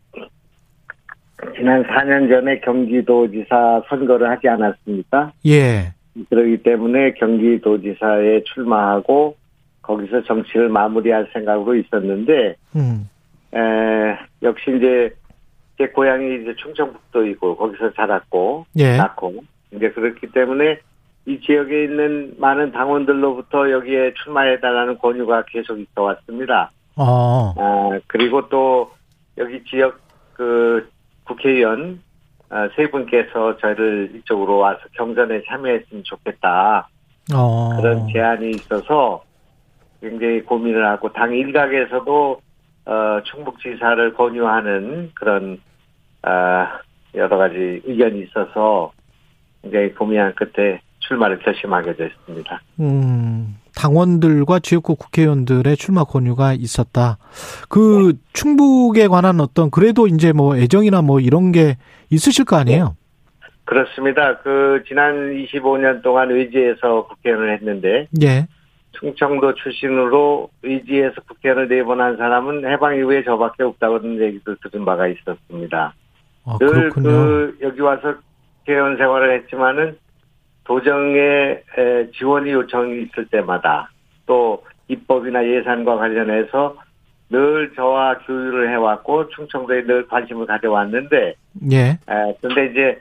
지난 4년 전에 경기도지사 선거를 하지 않았습니까? 예, 그렇기 때문에 경기도지사에 출마하고, 거기서 정치를 마무리할 생각으로 있었는데, 음, 에, 역시 이제, 제 고향이 이제 충청북도이고, 거기서 자랐고, 예, 낳고, 이제 그렇기 때문에 이 지역에 있는 많은 당원들로부터 여기에 출마해달라는 권유가 계속 있어 왔습니다. 어, 아, 그리고 또 여기 지역 그 국회의원 아, 세 분께서 저를 이쪽으로 와서 경선에 참여했으면 좋겠다. 어, 그런 제안이 있어서 굉장히 고민을 하고 당 일각에서도 어, 충북지사를 권유하는 그런 아, 여러 가지 의견이 있어서 굉장히 고민한 끝에 출마를 결심하게 됐습니다. 음, 당원들과 지역구 국회의원들의 출마 권유가 있었다. 그 충북에 관한 어떤 그래도 이제 뭐 애정이나 뭐 이런 게 있으실 거 아니에요? 그렇습니다. 그 지난 25년 동안 의지에서 국회의원을 했는데 예. 충청도 출신으로 의지에서 국회의원을 네 번 한 사람은 해방 이후에 저밖에 없다는 얘기도 들은 바가 있었습니다. 아, 늘 그렇군요. 그 여기 와서 국회의원 생활을 했지만은 도정에 에, 지원이 요청이 있을 때마다 또 입법이나 예산과 관련해서 늘 저와 교류를 해왔고 충청도에 늘 관심을 가져왔는데 예. 에, 근데 이제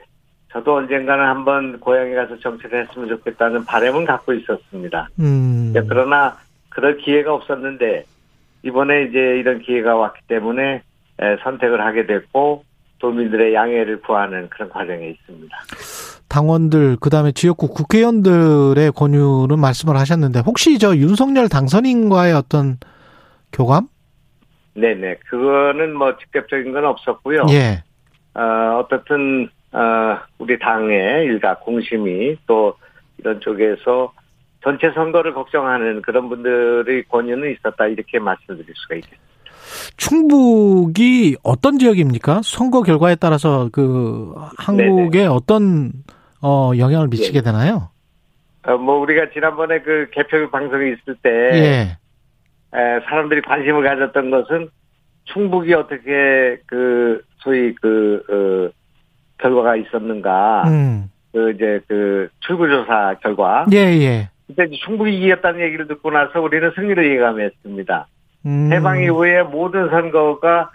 저도 언젠가는 한번 고향에 가서 정치를 했으면 좋겠다는 바람은 갖고 있었습니다. 음. 네, 그러나 그럴 기회가 없었는데 이번에 이제 이런 기회가 왔기 때문에 에, 선택을 하게 됐고 도민들의 양해를 구하는 그런 과정에 있습니다. 당원들 그다음에 지역구 국회의원들의 권유는 말씀을 하셨는데 혹시 저 윤석열 당선인과의 어떤 교감? 네네 그거는 뭐 직접적인 건 없었고요. 예. 어, 어떻든 어, 우리 당의 일각 공심이 또 이런 쪽에서 전체 선거를 걱정하는 그런 분들의 권유는 있었다 이렇게 말씀드릴 수가 있겠습니다. 충북이 어떤 지역입니까? 선거 결과에 따라서 그 한국에 어떤 어 영향을 미치게 되나요? 어, 뭐 우리가 지난번에 그 개표 방송이 있을 때 예. 에, 사람들이 관심을 가졌던 것은 충북이 어떻게 그 소위 그 어, 결과가 있었는가 음. 그 이제 그 출구조사 결과 예, 예. 그때 충북이 이겼다는 얘기를 듣고 나서 우리는 승리를 예감했습니다. 음. 해방 이후에 모든 선거가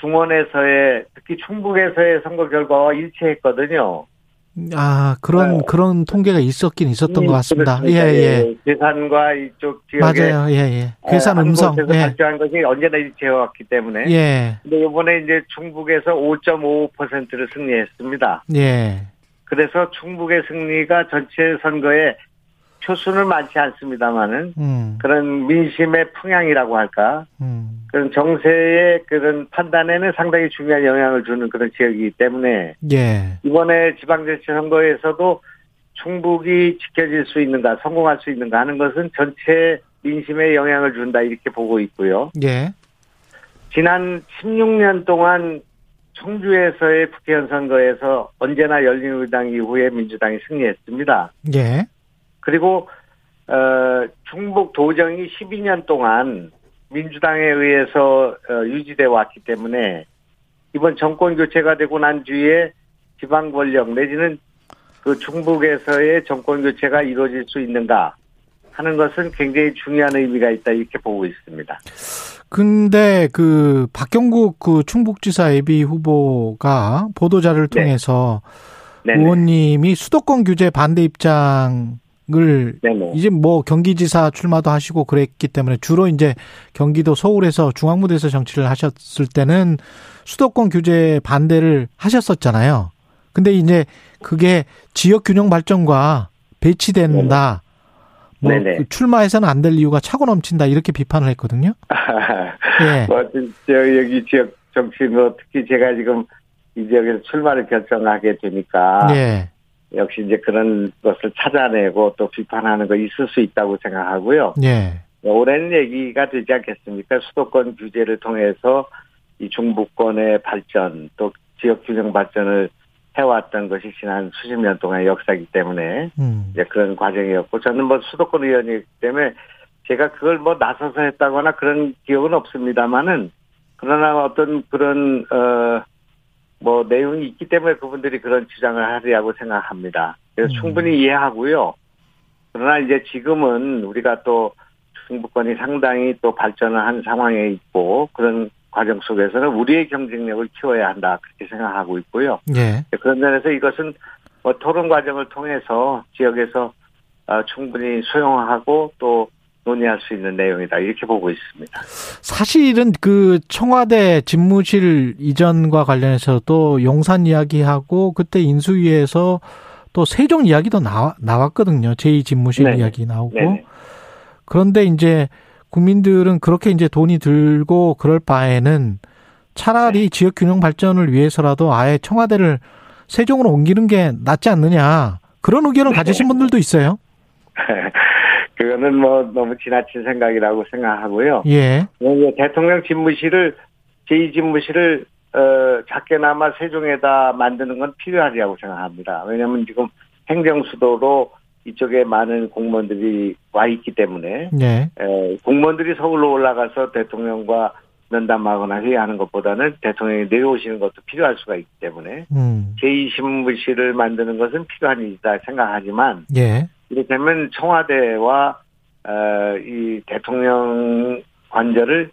중원에서의 특히 충북에서의 선거 결과와 일치했거든요. 아, 그런 네. 그런 통계가 있었긴 있었던 것 같습니다. 예, 그렇습니다. 예. 계산과 이쪽 지역의 맞아요. 예, 예. 괴산 한 음성. 예. 발표한 것이 언제나 일치해왔기 때문에. 예. 근데 이번에 이제 충북에서 5.55%를 승리했습니다. 예. 그래서 충북의 승리가 전체 선거에 표수는 많지 않습니다만은 음. 그런 민심의 풍향이라고 할까 음. 그런 정세의 그런 판단에는 상당히 중요한 영향을 주는 그런 지역이기 때문에 예. 이번에 지방자치 선거에서도 충북이 지켜질 수 있는가 성공할 수 있는가 하는 것은 전체 민심에 영향을 준다 이렇게 보고 있고요. 예. 지난 16년 동안 청주에서의 국회의원 선거에서 언제나 열린우리당 이후에 민주당이 승리했습니다. 예. 그리고 어, 충북 도정이 12년 동안 민주당에 의해서 어, 유지돼 왔기 때문에 이번 정권 교체가 되고 난 뒤에 지방 권력 내지는 그 충북에서의 정권 교체가 이루어질 수 있는가 하는 것은 굉장히 중요한 의미가 있다 이렇게 보고 있습니다. 근데 그 박경국 그 충북지사 예비 후보가 보도자를 네. 통해서 네네. 의원님이 수도권 규제 반대 입장 을 네네. 이제 뭐 경기지사 출마도 하시고 그랬기 때문에 주로 이제 경기도 서울에서 중앙무대에서 정치를 하셨을 때는 수도권 규제 반대를 하셨었잖아요. 근데 이제 그게 지역 균형 발전과 배치된다. 뭐 네네. 그 출마해서는 안 될 이유가 차고 넘친다 이렇게 비판을 했거든요. *laughs* 예. 뭐, 저, 여기 지역 정치, 뭐, 특히 제가 지금 이 지역에서 출마를 결정하게 되니까. 예. 역시 이제 그런 것을 찾아내고 또 비판하는 거 있을 수 있다고 생각하고요. 예. 오랜 얘기가 되지 않겠습니까? 수도권 규제를 통해서 이 중부권의 발전 또 지역 균형 발전을 해왔던 것이 지난 수십 년 동안의 역사이기 때문에 음. 이제 그런 과정이었고 저는 뭐 수도권 의원이기 때문에 제가 그걸 뭐 나서서 했다거나 그런 기억은 없습니다만은 그러나 어떤 그런 어 뭐 내용이 있기 때문에 그분들이 그런 주장을 하리라고 생각합니다. 그래서 음. 충분히 이해하고요. 그러나 이제 지금은 우리가 또 중부권이 상당히 또 발전을 한 상황에 있고 그런 과정 속에서는 우리의 경쟁력을 키워야 한다 그렇게 생각하고 있고요. 예. 그런 면에서 이것은 뭐 토론 과정을 통해서 지역에서 어, 충분히 수용하고 또 논의할 수 있는 내용이다 이렇게 보고 있습니다. 사실은 그 청와대 집무실 이전과 관련해서 또 용산 이야기하고 그때 인수위에서 또 세종 이야기도 나와, 나왔거든요. 제2 집무실 네네. 이야기 나오고. 네네. 그런데 이제 국민들은 그렇게 이제 돈이 들고 그럴 바에는 차라리 네. 지역 균형 발전을 위해서라도 아예 청와대를 세종으로 옮기는 게 낫지 않느냐. 그런 의견을 가지신 네. 분들도 있어요. *laughs* 그거는 뭐 너무 지나친 생각이라고 생각하고요. 예. 뭐 대통령 집무실을 제2 집무실을 어, 작게나마 세종에다 만드는 건 필요하리라고 생각합니다. 왜냐하면 지금 행정 수도로 이쪽에 많은 공무원들이 와 있기 때문에 예. 에, 공무원들이 서울로 올라가서 대통령과 면담하거나 회의하는 것보다는 대통령이 내려오시는 것도 필요할 수가 있기 때문에 음. 제2신무실을 만드는 것은 필요한 일이다 생각하지만 예. 이렇다면 청와대와 어, 이 대통령 관절을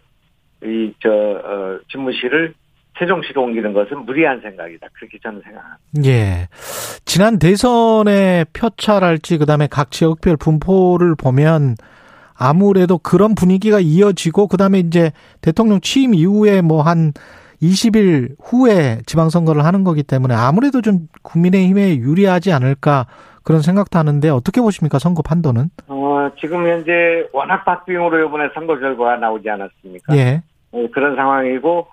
이 저 어, 집무실을 세종시로 옮기는 것은 무리한 생각이다. 그렇게 저는 생각합니다. 예. 지난 대선의 표차랄지 그다음에 각 지역별 분포를 보면 아무래도 그런 분위기가 이어지고 그다음에 이제 대통령 취임 이후에 뭐 한 20일 후에 지방선거를 하는 거기 때문에 아무래도 좀 국민의힘에 유리하지 않을까 그런 생각도 하는데 어떻게 보십니까 선거 판도는? 어, 지금 현재 워낙 박빙으로 이번에 선거 결과가 나오지 않았습니까? 예. 어, 그런 상황이고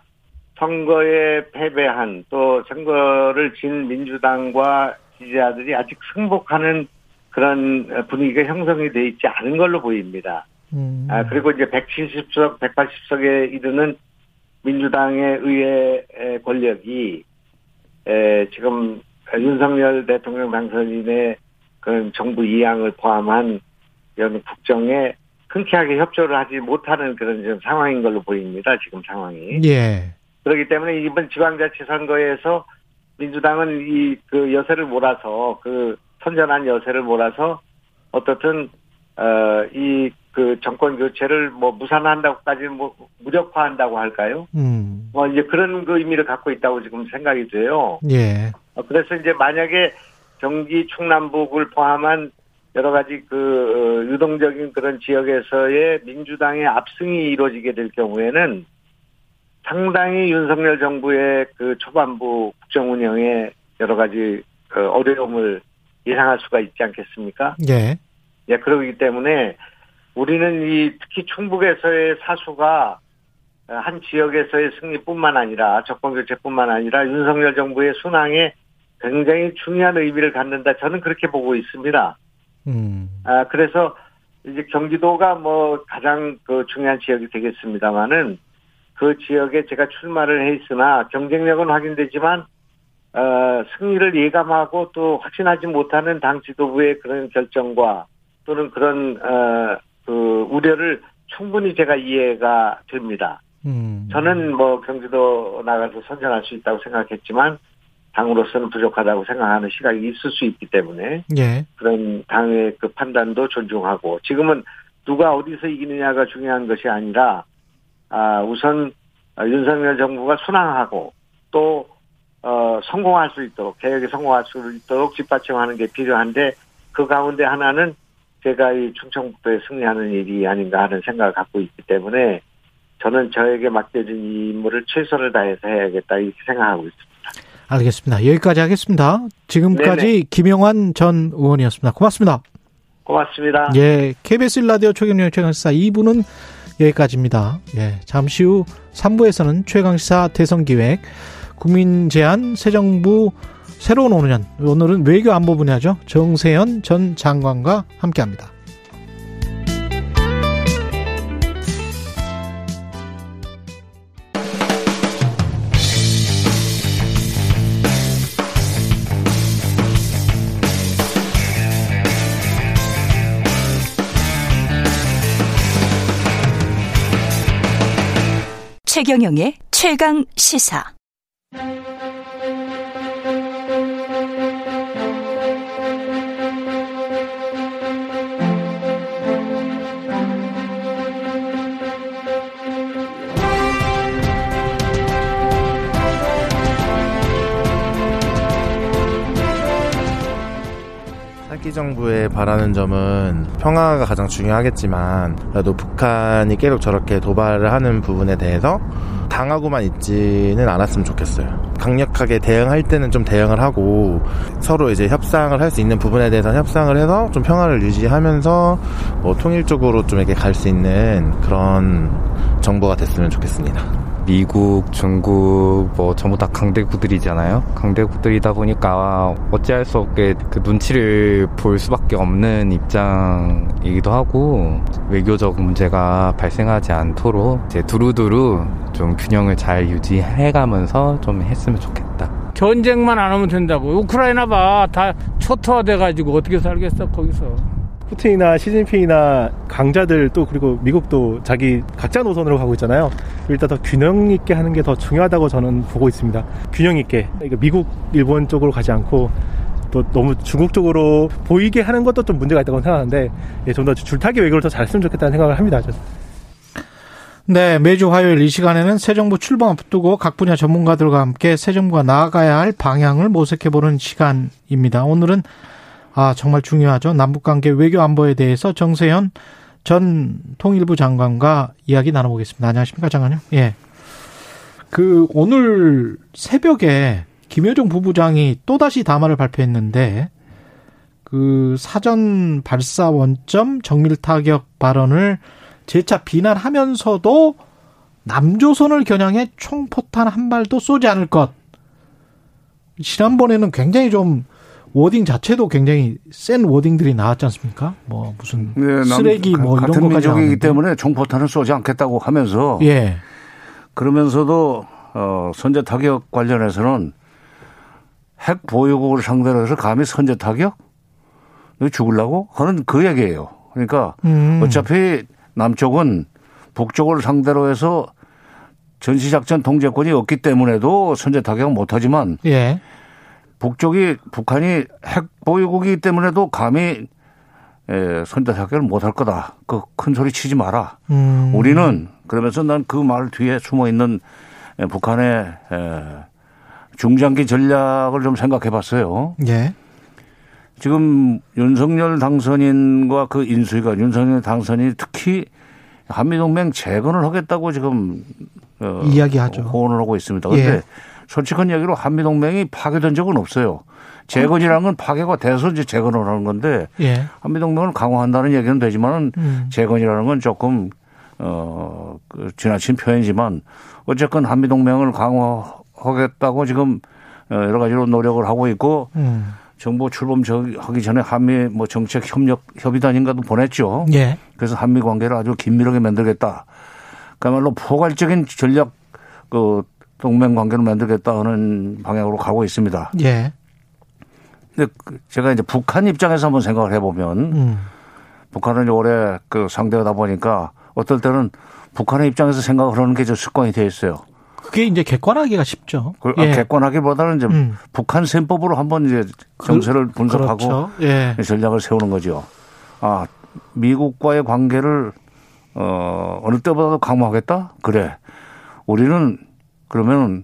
선거에 패배한 또 선거를 진 민주당과 지지자들이 아직 승복하는 그런 분위기가 형성이 돼 있지 않은 걸로 보입니다. 음. 아, 그리고 이제 170석, 180석에 이르는 민주당의 의회 권력이 에, 지금 윤석열 대통령 당선인의 그런 정부 이양을 포함한 이런 국정에 흔쾌하게 협조를 하지 못하는 그런 지금 상황인 걸로 보입니다. 지금 상황이. 예. 그렇기 때문에 이번 지방자치 선거에서 민주당은 이 그 여세를 몰아서 그 선전한 여세를 몰아서 어떻든 어이 그 정권 교체를 뭐 무산한다고까지는 뭐 무력화한다고 할까요? 음. 뭐 이제 그런 그 의미를 갖고 있다고 지금 생각이 돼요. 예. 어, 그래서 이제 만약에 경기 충남북을 포함한 여러 가지 그 어, 유동적인 그런 지역에서의 민주당의 압승이 이루어지게 될 경우에는 상당히 윤석열 정부의 그 초반부 국정 운영에 여러 가지 그 어려움을 예상할 수가 있지 않겠습니까? 예. 예, 그러기 때문에 우리는 이 특히 충북에서의 사수가 한 지역에서의 승리뿐만 아니라 정권 교체뿐만 아니라 윤석열 정부의 순항에 굉장히 중요한 의미를 갖는다. 저는 그렇게 보고 있습니다. 음. 아, 그래서 이제 경기도가 뭐 가장 그 중요한 지역이 되겠습니다만은 그 지역에 제가 출마를 해 있으나 경쟁력은 확인되지만 어, 승리를 예감하고 또 확신하지 못하는 당 지도부의 그런 결정과 또는 그런 어, 그 우려를 충분히 제가 이해가 됩니다. 음. 저는 뭐 경기도 나가서 선전할 수 있다고 생각했지만 당으로서는 부족하다고 생각하는 시각이 있을 수 있기 때문에 예. 그런 당의 그 판단도 존중하고 지금은 누가 어디서 이기느냐가 중요한 것이 아니라 아 우선 윤석열 정부가 순항하고 또 어, 성공할 수 있도록 개혁에 성공할 수 있도록 뒷받침하는 게 필요한데 그 가운데 하나는 제가 이 충청북도에 승리하는 일이 아닌가 하는 생각을 갖고 있기 때문에 저는 저에게 맡겨진 이 임무를 최선을 다해서 해야겠다 이렇게 생각하고 있습니다. 알겠습니다. 여기까지 하겠습니다. 지금까지 네네. 김영환 전 의원이었습니다. 고맙습니다. 고맙습니다. 예, KBS 일라디오 최경영 최강시사 2부는 여기까지입니다. 예, 잠시 후 3부에서는 최강시사 대선기획 국민 제안 새 정부 새로운 5년 오늘은 외교 안보 분야죠. 정세현 전 장관과 함께합니다. 최경영의 최강 시사. 차기 정부에 바라는 점은 평화가 가장 중요하겠지만 그래도 북한이 계속 저렇게 도발을 하는 부분에 대해서 당하고만 있지는 않았으면 좋겠어요. 강력하게 대응할 때는 좀 대응을 하고 서로 이제 협상을 할 수 있는 부분에 대해서 협상을 해서 좀 평화를 유지하면서 뭐 통일적으로 좀 이렇게 갈 수 있는 그런 정부가 됐으면 좋겠습니다. 미국, 중국 뭐 전부 다 강대국들이잖아요. 강대국들이다 보니까 어찌할 수 없게 그 눈치를 볼 수밖에 없는 입장이기도 하고 외교적 문제가 발생하지 않도록 이제 두루두루 좀 균형을 잘 유지해가면서 좀 했으면 좋겠다. 전쟁만 안 하면 된다고. 우크라이나 봐. 다 초토화돼가지고 어떻게 살겠어, 거기서. 푸틴이나 시진핑이나 강자들 또 그리고 미국도 자기 각자 노선으로 가고 있잖아요. 일단 더 균형 있게 하는 게 더 중요하다고 저는 보고 있습니다. 균형 있게 그러니까 미국, 일본 쪽으로 가지 않고 또 너무 중국 쪽으로 보이게 하는 것도 좀 문제가 있다고 생각하는데 예, 좀 더 줄타기 외교를 더 잘했으면 좋겠다는 생각을 합니다. 저는. 네, 매주 화요일 이 시간에는 새 정부 출범 앞두고 각 분야 전문가들과 함께 새 정부가 나아가야 할 방향을 모색해 보는 시간입니다. 오늘은 아 정말 중요하죠. 남북 관계 외교 안보에 대해서 정세현 전 통일부 장관과 이야기 나눠보겠습니다. 안녕하십니까, 장관님? 예. 그 오늘 새벽에 김여정 부부장이 또다시 담화를 발표했는데 그 사전 발사 원점 정밀 타격 발언을 재차 비난하면서도 남조선을 겨냥해 총포탄 한 발도 쏘지 않을 것. 지난번에는 굉장히 좀 워딩 자체도 굉장히 센 워딩들이 나왔지 않습니까? 뭐 무슨 네, 쓰레기 뭐 이런 같은 것까지 민족이기. 때문에 총포탄을 쏘지 않겠다고 하면서 예. 그러면서도 어, 선제 타격 관련해서는 핵 보유국을 상대로 해서 감히 선제 타격? 너 죽을라고? 하는 그 얘기예요. 그러니까 음. 어차피 남쪽은 북쪽을 상대로 해서 전시작전 통제권이 없기 때문에도 선제 타격 못하지만 예. 북쪽이 북한이 핵 보유국이기 때문에도 감히 에, 선제 타격을 못할 거다. 그 큰 소리 치지 마라. 음. 우리는 그러면서 난 그 말 뒤에 숨어 있는 에, 북한의 에, 중장기 전략을 좀 생각해 봤어요. 예. 지금 윤석열 당선인과 그 인수위가 윤석열 당선인이 특히 한미동맹 재건을 하겠다고 지금 어, 이야기하죠. 호언을 하고 있습니다. 그런데 예. 솔직한 얘기로 한미동맹이 파괴된 적은 없어요. 재건이라는 건 파괴가 돼서 이제 재건을 하는 건데 예. 한미동맹을 강화한다는 얘기는 되지만은 음. 재건이라는 건 조금 어, 그 지나친 표현이지만 어쨌건 한미동맹을 강화하겠다고 지금 어, 여러 가지로 노력을 하고 있고 음. 정부 출범 저- 하기 전에 한미 뭐 정책 협력 협의단인가도 보냈죠. 예. 그래서 한미 관계를 아주 긴밀하게 만들겠다. 그야말로 포괄적인 전략 그 동맹 관계를 만들겠다 하는 방향으로 가고 있습니다. 예. 근데 그 제가 이제 북한 입장에서 한번 생각을 해보면 음. 북한은 올해 그 상대하다 보니까 어떨 때는 북한의 입장에서 생각을 하는 게 좀 습관이 돼 있어요. 그게 이제 객관하기가 쉽죠. 그- 예. 아, 객관하기보다는 이제 음. 북한 셈법으로 한번 이제 정세를 분석하고 그렇죠. 예. 전략을 세우는 거죠. 아, 미국과의 관계를 어, 어느 때보다도 강화하겠다? 그래. 우리는 그러면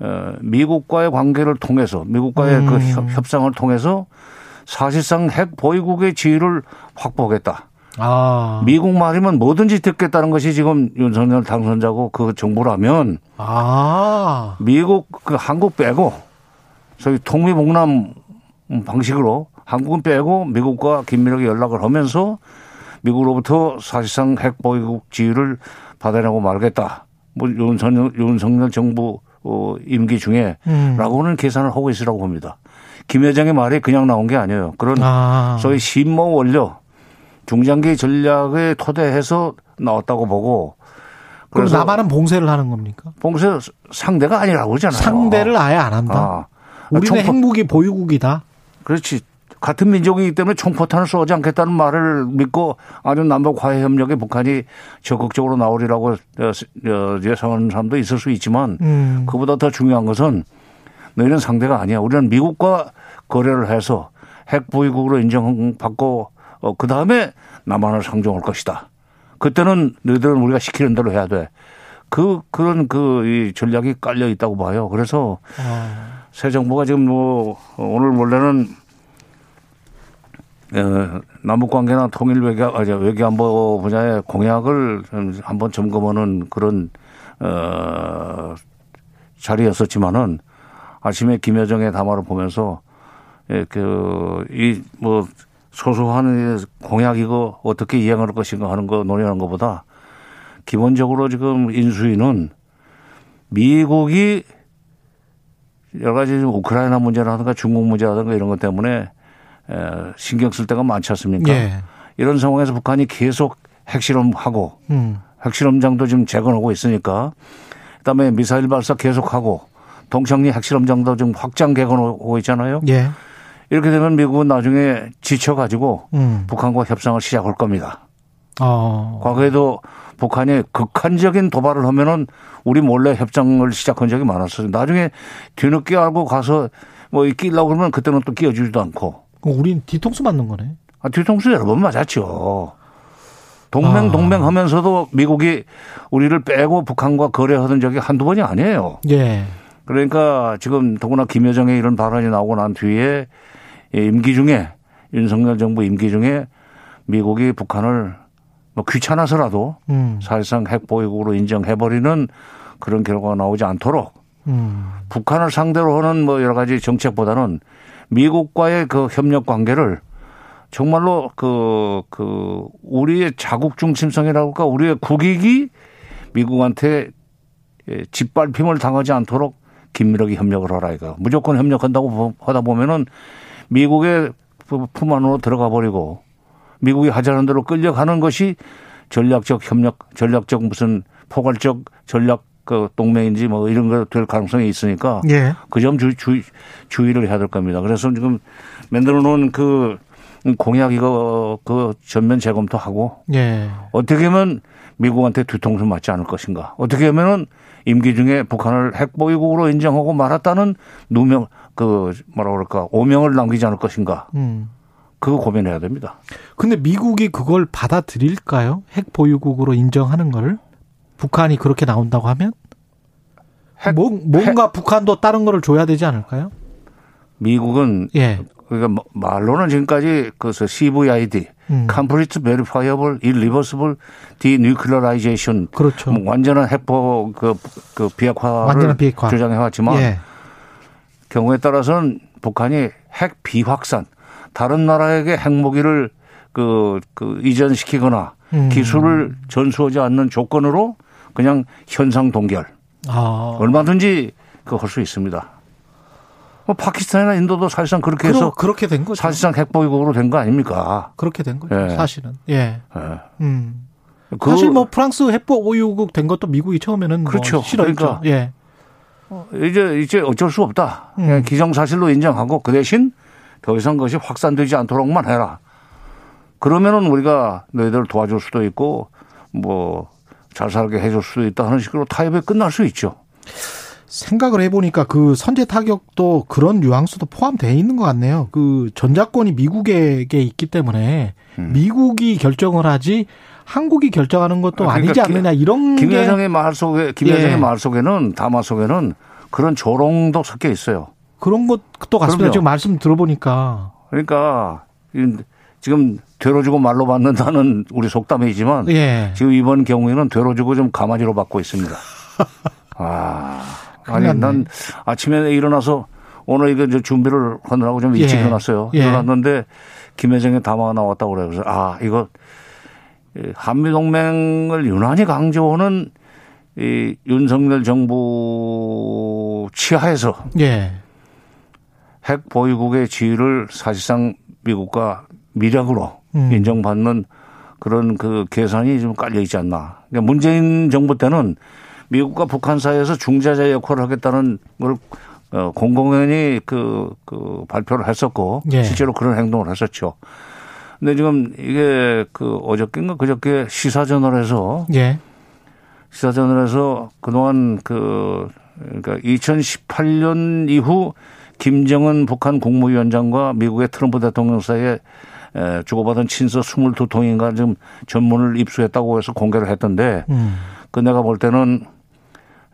어, 미국과의 관계를 통해서 미국과의 그 음. 협- 협상을 통해서 사실상 핵 보유국의 지위를 확보하겠다. 아. 미국 말이면 뭐든지 듣겠다는 것이 지금 윤석열 당선자고 그 정부라면 아. 미국 그 한국 빼고 소위 통미봉남 방식으로 한국은 빼고 미국과 긴밀하게 연락을 하면서 미국으로부터 사실상 핵 보유국 지위를 받아내고 말겠다. 뭐 윤석열, 윤석열 정부 어, 임기 중에 음. 라고는 계산을 하고 있으라고 봅니다. 김 회장의 말이 그냥 나온 게 아니에요. 그런 아. 소위 신모 원료 중장기 전략에 토대해서 나왔다고 보고 그럼 남한은 봉쇄를 하는 겁니까? 봉쇄 상대가 아니라고 그러잖아요. 상대를 아예 안 한다. 아. 우리는 총포- 핵무기 보유국이다. 그렇지. 같은 민족이기 때문에 총포탄을 쏘지 않겠다는 말을 믿고 아주 남북 화해 협력에 북한이 적극적으로 나오리라고 어, 어, 예상하는 사람도 있을 수 있지만 음. 그보다 더 중요한 것은 너희는 상대가 아니야. 우리는 미국과 거래를 해서 핵 보유국으로 인정받고 어, 그 다음에 남한을 상종할 것이다. 그때는 너희들은 우리가 시키는 대로 해야 돼. 그 그런 그 이 전략이 깔려 있다고 봐요. 그래서 아. 새 정부가 지금 뭐 오늘 원래는 어, 남북 관계나 통일 외교 아니 외교안보 분야의 공약을 좀 한번 점검하는 그런 어 자리였었지만은 아침에 김여정의 담화를 보면서 예, 그이 뭐 소소한 공약 이거 어떻게 이행할 것인가 하는 거 논의하는 것보다 기본적으로 지금 인수위는 미국이 여러 가지 우크라이나 문제라든가 중국 문제라든가 이런 것 때문에 에, 신경 쓸 때가 많지 않습니까? 예. 이런 상황에서 북한이 계속 핵실험하고 음. 핵실험장도 지금 재건하고 있으니까 그다음에 미사일 발사 계속하고 동창리 핵실험장도 지금 확장 개건하고 있잖아요. 예. 이렇게 되면 미국은 나중에 지쳐가지고 음. 북한과 협상을 시작할 겁니다. 어. 과거에도 북한이 극한적인 도발을 하면은 우리 몰래 협상을 시작한 적이 많았어요. 나중에 뒤늦게 알고 가서 뭐 끼려고 그러면 그때는 또 끼워주지도 않고. 우린 뒤통수 맞는 거네. 아, 뒤통수 여러 번 맞았죠. 동맹 아. 동맹 하면서도 미국이 우리를 빼고 북한과 거래하던 적이 한두 번이 아니에요. 예. 그러니까 지금 더구나 김여정의 이런 발언이 나오고 난 뒤에 이 임기 중에 윤석열 정부 임기 중에 미국이 북한을 뭐 귀찮아서라도 음. 사실상 핵 보유국으로 인정해버리는 그런 결과가 나오지 않도록 음. 북한을 상대로 하는 뭐 여러 가지 정책보다는 미국과의 그 협력 관계를 정말로 그, 그, 우리의 자국 중심성이라고 할까, 우리의 국익이 미국한테 예, 짓밟힘을 당하지 않도록 긴밀하게 협력을 하라 이거. 무조건 협력한다고 보- 하다 보면은 미국의 품 안으로 들어가 버리고 미국이 하자는 대로 끌려가는 것이 전략적 협력, 전략적 무슨 포괄적 전략 그 동맹인지 뭐 이런 거 될 가능성이 있으니까 예. 그점 주, 주, 주의를 해야 될 겁니다. 그래서 지금 만들어 놓은 그 공약 이거 그 전면 재검토 하고 예. 어떻게 하면 미국한테 뒤통수 맞지 않을 것인가. 어떻게 하면은 임기 중에 북한을 핵보유국으로 인정하고 말았다는 누명 그 뭐라 그럴까 오명을 남기지 않을 것인가. 음. 그거 고민해야 됩니다. 근데 미국이 그걸 받아들일까요? 핵 보유국으로 인정하는 거를 북한이 그렇게 나온다고 하면 뭐, 뭔가 북한도 다른 거를 줘야 되지 않을까요? 미국은 예. 그러니까 뭐 말로는 지금까지 그 CVID, 음. Complete Verifiable Irreversible Denuclearization, 그렇죠. 뭐 완전한 핵보 그, 그 비핵화를 완전한 비핵화. 주장해 왔지만 예. 경우에 따라서는 북한이 핵 비확산, 다른 나라에게 핵무기를 그, 그 이전시키거나 음. 기술을 전수하지 않는 조건으로 그냥 현상 동결. 아. 얼마든지 그 할 수 있습니다. 뭐 파키스탄이나 인도도 사실상 그렇게 해서 그렇게 된 거죠. 사실상 핵보유국으로 된 거 아닙니까? 그렇게 된 거죠. 예. 사실은. 예. 예. 음. 그- 사실 뭐 프랑스 핵보 보유국 된 것도 미국이 처음에는 그렇죠. 뭐 싫어했죠. 그러니까. 예. 이제 이제 어쩔 수 없다. 음. 그냥 기정사실로 인정하고 그 대신 더 이상 그것이 확산되지 않도록만 해라. 그러면은 우리가 너희들을 도와줄 수도 있고 뭐 잘 살게 해줄 수도 있다 하는 식으로 타협이 끝날 수 있죠. 생각을 해보니까 그 선제 타격도 그런 뉘앙스도 포함되어 있는 것 같네요. 그 전자권이 미국에게 있기 때문에 음. 미국이 결정을 하지 한국이 결정하는 것도 그러니까 아니지 김- 않느냐 이런 게 김여정의 말 속에 김여정의 예. 말 속에는 담화 속에는 그런 조롱도 섞여 있어요. 그런 것도 같습니다. 그럼요. 지금 말씀 들어보니까 그러니까 이- 지금 되로 주고 말로 받는다는 우리 속담이지만 예. 지금 이번 경우에는 되로 주고 좀 가마지로 받고 있습니다. *laughs* 아, 아니. 난 아침에 일어나서 오늘 이거 이제 준비를 하느라고 좀 일찍 예. 일어났어요. 예. 일어났는데 김여정의 담화가 나왔다고 그래요. 그래서 아 이거 이 한미 동맹을 유난히 강조하는 이 윤석열 정부 치하에서 예. 핵 보유국의 지위를 사실상 미국과 미력으로 음. 인정받는 그런 그 계산이 좀 깔려 있지 않나. 그러니까 문재인 정부 때는 미국과 북한 사이에서 중재자 역할을 하겠다는 걸 어, 공공연히 그, 그 발표를 했었고 예. 실제로 그런 행동을 했었죠. 근데 지금 이게 그 어저께인가 그저께 시사저널에서 예. 시사저널에서 그동안 그 그러니까 2018년 이후 김정은 북한 국무위원장과 미국의 트럼프 대통령 사이에 에, 주고받은 친서 22통인가 좀 전문을 입수했다고 해서 공개를 했던데 음. 그 내가 볼 때는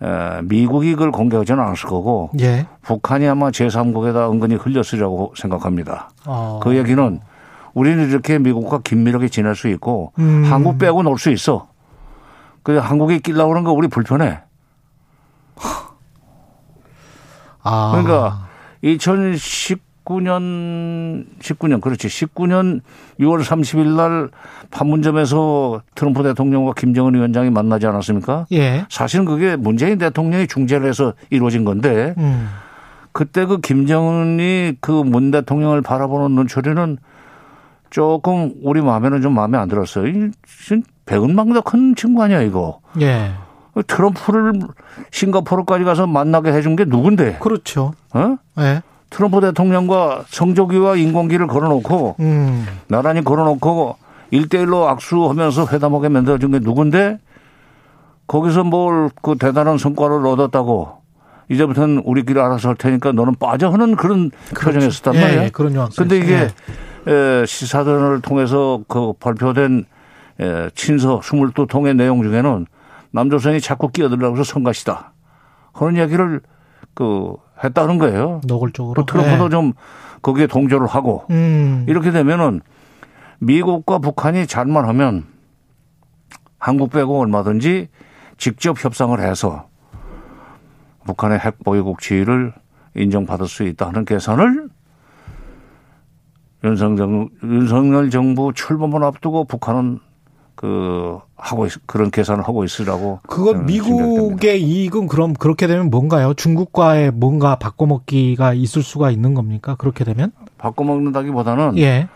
에, 미국이 그걸 공개하지는 않았을 거고 예. 북한이 아마 제3국에다 은근히 흘렸으리라고 생각합니다. 어. 그 얘기는 우리는 이렇게 미국과 긴밀하게 지낼 수 있고 음. 한국 빼고 놀 수 있어. 그 한국에 끼려고 그러는 거 우리 불편해. 아. 그러니까 2019년 19년 그렇지 19년 6월 30일 날 판문점에서 트럼프 대통령과 김정은 위원장이 만나지 않았습니까? 예. 사실은 그게 문재인 대통령이 중재를 해서 이루어진 건데 음. 그때 그 김정은이 그 문 대통령을 바라보는 눈초리는 조금 우리 마음에는 좀 마음에 안 들었어요. 이 진짜 백은망덕 큰 친구 아니야 이거. 예. 트럼프를 싱가포르까지 가서 만나게 해준 게 누군데? 그렇죠. 어? 예. 트럼프 대통령과 성조기와 인공기를 걸어놓고 음. 나란히 걸어놓고 일대일로 악수하면서 회담하게 만들어준 게 누군데? 거기서 뭘 그 대단한 성과를 얻었다고 이제부터는 우리끼리 알아서 할 테니까 너는 빠져 하는 그런 표정이었단 예, 말이에요. 예, 그런 뉘앙스. 근데 이게 에, 시사전을 통해서 그 발표된 에, 친서 22통의 내용 중에는 남조선이 자꾸 끼어들려고 해서 성가시다. 그런 이야기를 그 했다는 거예요. 노골적으로. 또 트럼프도 예. 좀 거기에 동조를 하고 음. 이렇게 되면은 미국과 북한이 잘만 하면 한국 빼고 얼마든지 직접 협상을 해서 북한의 핵 보유국 지위를 인정받을 수 있다는 계산을 윤석열, 윤석열 정부 출범을 앞두고 북한은 그 하고 있, 그런 계산을 하고 있으라고 그건 미국의 이익은 그럼 그렇게 되면 뭔가요? 중국과의 뭔가 바꿔먹기가 있을 수가 있는 겁니까? 그렇게 되면? 바꿔먹는다기보다는 예.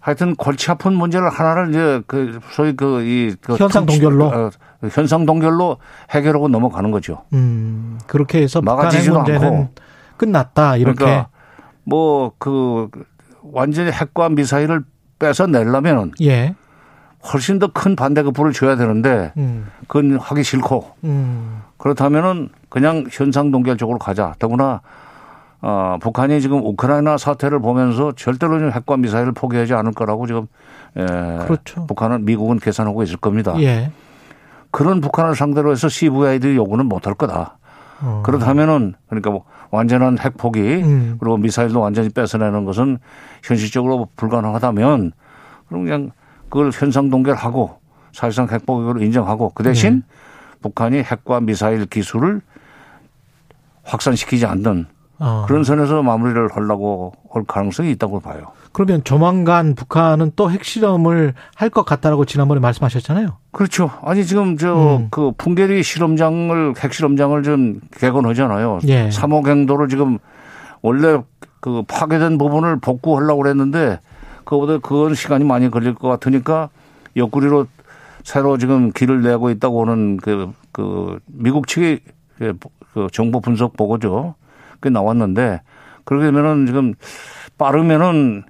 하여튼 골치 아픈 문제를 하나를 이제 그 소위 그이 그 현상 동결로? 어, 현상 동결로 해결하고 넘어가는 거죠. 음, 그렇게 해서 문제는 않고. 끝났다. 이렇게. 그러니까 뭐그 완전히 핵과 미사일을 빼서 내려면은 예. 훨씬 더 큰 반대급 부를 줘야 되는데 음. 그건 하기 싫고 음. 그렇다면은 그냥 현상 동결 쪽으로 가자. 더구나 어, 북한이 지금 우크라이나 사태를 보면서 절대로 좀 핵과 미사일을 포기하지 않을 거라고 지금 에, 그렇죠. 북한은 미국은 계산하고 있을 겁니다. 예. 그런 북한을 상대로 해서 CVID 요구는 못할 거다. 어. 그렇다면은 그러니까 뭐 완전한 핵 포기 음. 그리고 미사일도 완전히 뺏어내는 것은 현실적으로 불가능하다면 그럼 그냥 그걸 현상 동결하고 사실상 핵 포기로 인정하고 그 대신 네. 북한이 핵과 미사일 기술을 확산시키지 않는 어. 그런 선에서 마무리를 하려고 할 가능성이 있다고 봐요. 그러면 조만간 북한은 또 핵실험을 할 것 같다라고 지난번에 말씀하셨잖아요. 그렇죠. 아니 지금 저 음. 그 풍계리 실험장을 핵실험장을 좀 개건하잖아요. 예. 3호 갱도를 지금 원래 그 파괴된 부분을 복구하려고 그랬는데 그거보다 그건 시간이 많이 걸릴 것 같으니까 옆구리로 새로 지금 길을 내고 있다고 하는 그, 그 미국 측의 그 정보 분석 보고죠. 그게 나왔는데 그렇게 되면은 지금 빠르면은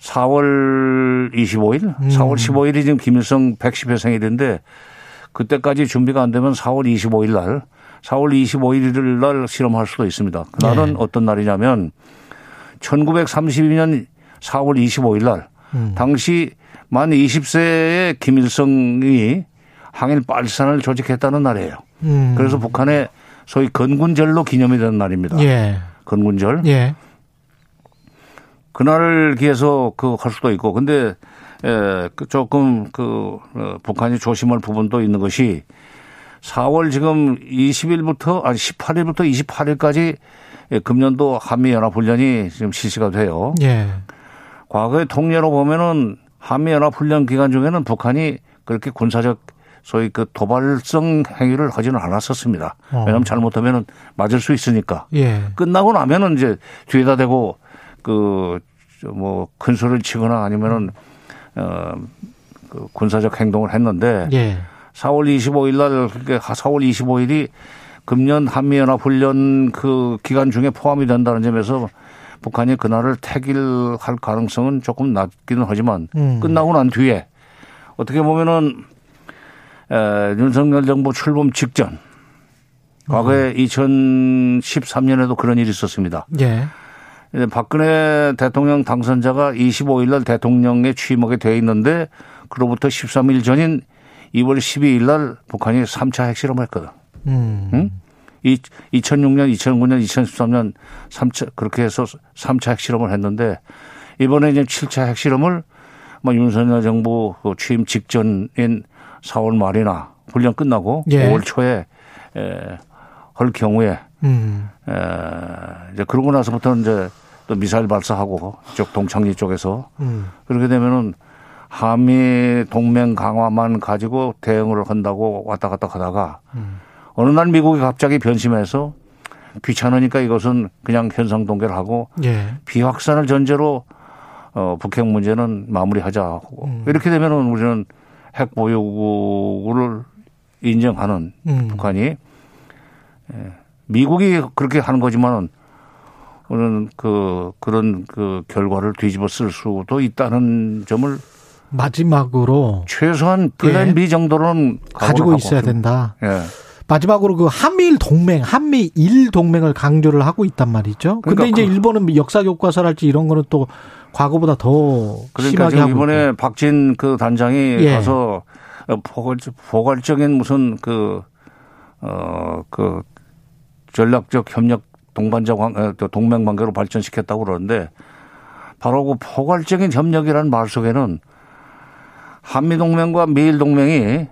4월 25일, 음. 4월 15일이 지금 김일성 110회 생일인데 그때까지 준비가 안 되면 4월 25일 날, 4월 25일 날 실험할 수도 있습니다. 그날은 네. 어떤 날이냐면 1932년 4월 25일 날 음. 당시 만 20세의 김일성이 항일 빨산을 조직했다는 날이에요. 음. 그래서 북한의 소위 건군절로 기념이 되는 날입니다. 예. 건군절. 예. 그날을 기해서 그 할 수도 있고 근데 에, 그 조금 그 어, 북한이 조심할 부분도 있는 것이 4월 지금 20일부터 아니 18일부터 28일까지 예, 금년도 한미 연합 훈련이 지금 실시가 돼요. 예. 과거의 통례로 보면은 한미 연합 훈련 기간 중에는 북한이 그렇게 군사적 소위 그 도발성 행위를 하지는 않았었습니다. 어. 왜냐하면 잘못하면은 맞을 수 있으니까. 예. 끝나고 나면은 이제 뒤에다 대고 그 뭐 큰 소리를 치거나 아니면은 어그 군사적 행동을 했는데 예. 4월 25일 날 그러니까 4월 25일이 금년 한미연합 훈련 그 기간 중에 포함이 된다는 점에서 북한이 그날을 택일할 가능성은 조금 낮기는 하지만 음. 끝나고 난 뒤에 어떻게 보면은 에, 윤석열 정부 출범 직전 과거에 2013년에도 그런 일이 있었습니다. 예. 박근혜 대통령 당선자가 25일 날 대통령에 취임하게 돼 있는데 그로부터 13일 전인 2월 12일 날 북한이 3차 핵실험을 했거든. 음. 응? 이 2006년, 2009년, 2013년 3차 그렇게 해서 3차 핵실험을 했는데 이번에 이제 7차 핵실험을 뭐 윤석열 정부 그 취임 직전인 4월 말이나 훈련 끝나고 예. 5월 초에 에, 할 경우에 음. 에, 이제 그러고 나서부터는 이제 또 미사일 발사하고 이쪽 동창리 쪽에서 음. 그렇게 되면은 한미 동맹 강화만 가지고 대응을 한다고 왔다 갔다 하다가 음. 어느 날 미국이 갑자기 변심해서 귀찮으니까 이것은 그냥 현상 동결 하고 예. 비확산을 전제로 어, 북핵 문제는 마무리하자 하고 음. 이렇게 되면은 우리는 핵 보유국을 인정하는 음. 북한이 예, 미국이 그렇게 하는 거지만은 우리는 그 그런 그 결과를 뒤집어 쓸 수도 있다는 점을 마지막으로 최소한 플랜 예. B 정도는 가지고 있어야 하고. 된다. 예. 마지막으로 그 한미일 동맹, 한미일 동맹을 강조를 하고 있단 말이죠. 근데 그러니까 이제 그- 일본은 역사 교과서랄지 이런 거는 또 과거보다 더 그러니까 심하게 하고 이번에 있고. 박진 그 단장이 예. 가서 포괄, 포괄적인 무슨 그, 어, 그 전략적 협력 동반자 관, 어, 또 동맹 관계로 발전시켰다고 그러는데 바로 그 포괄적인 협력이라는 말 속에는 한미 동맹과 미일 동맹이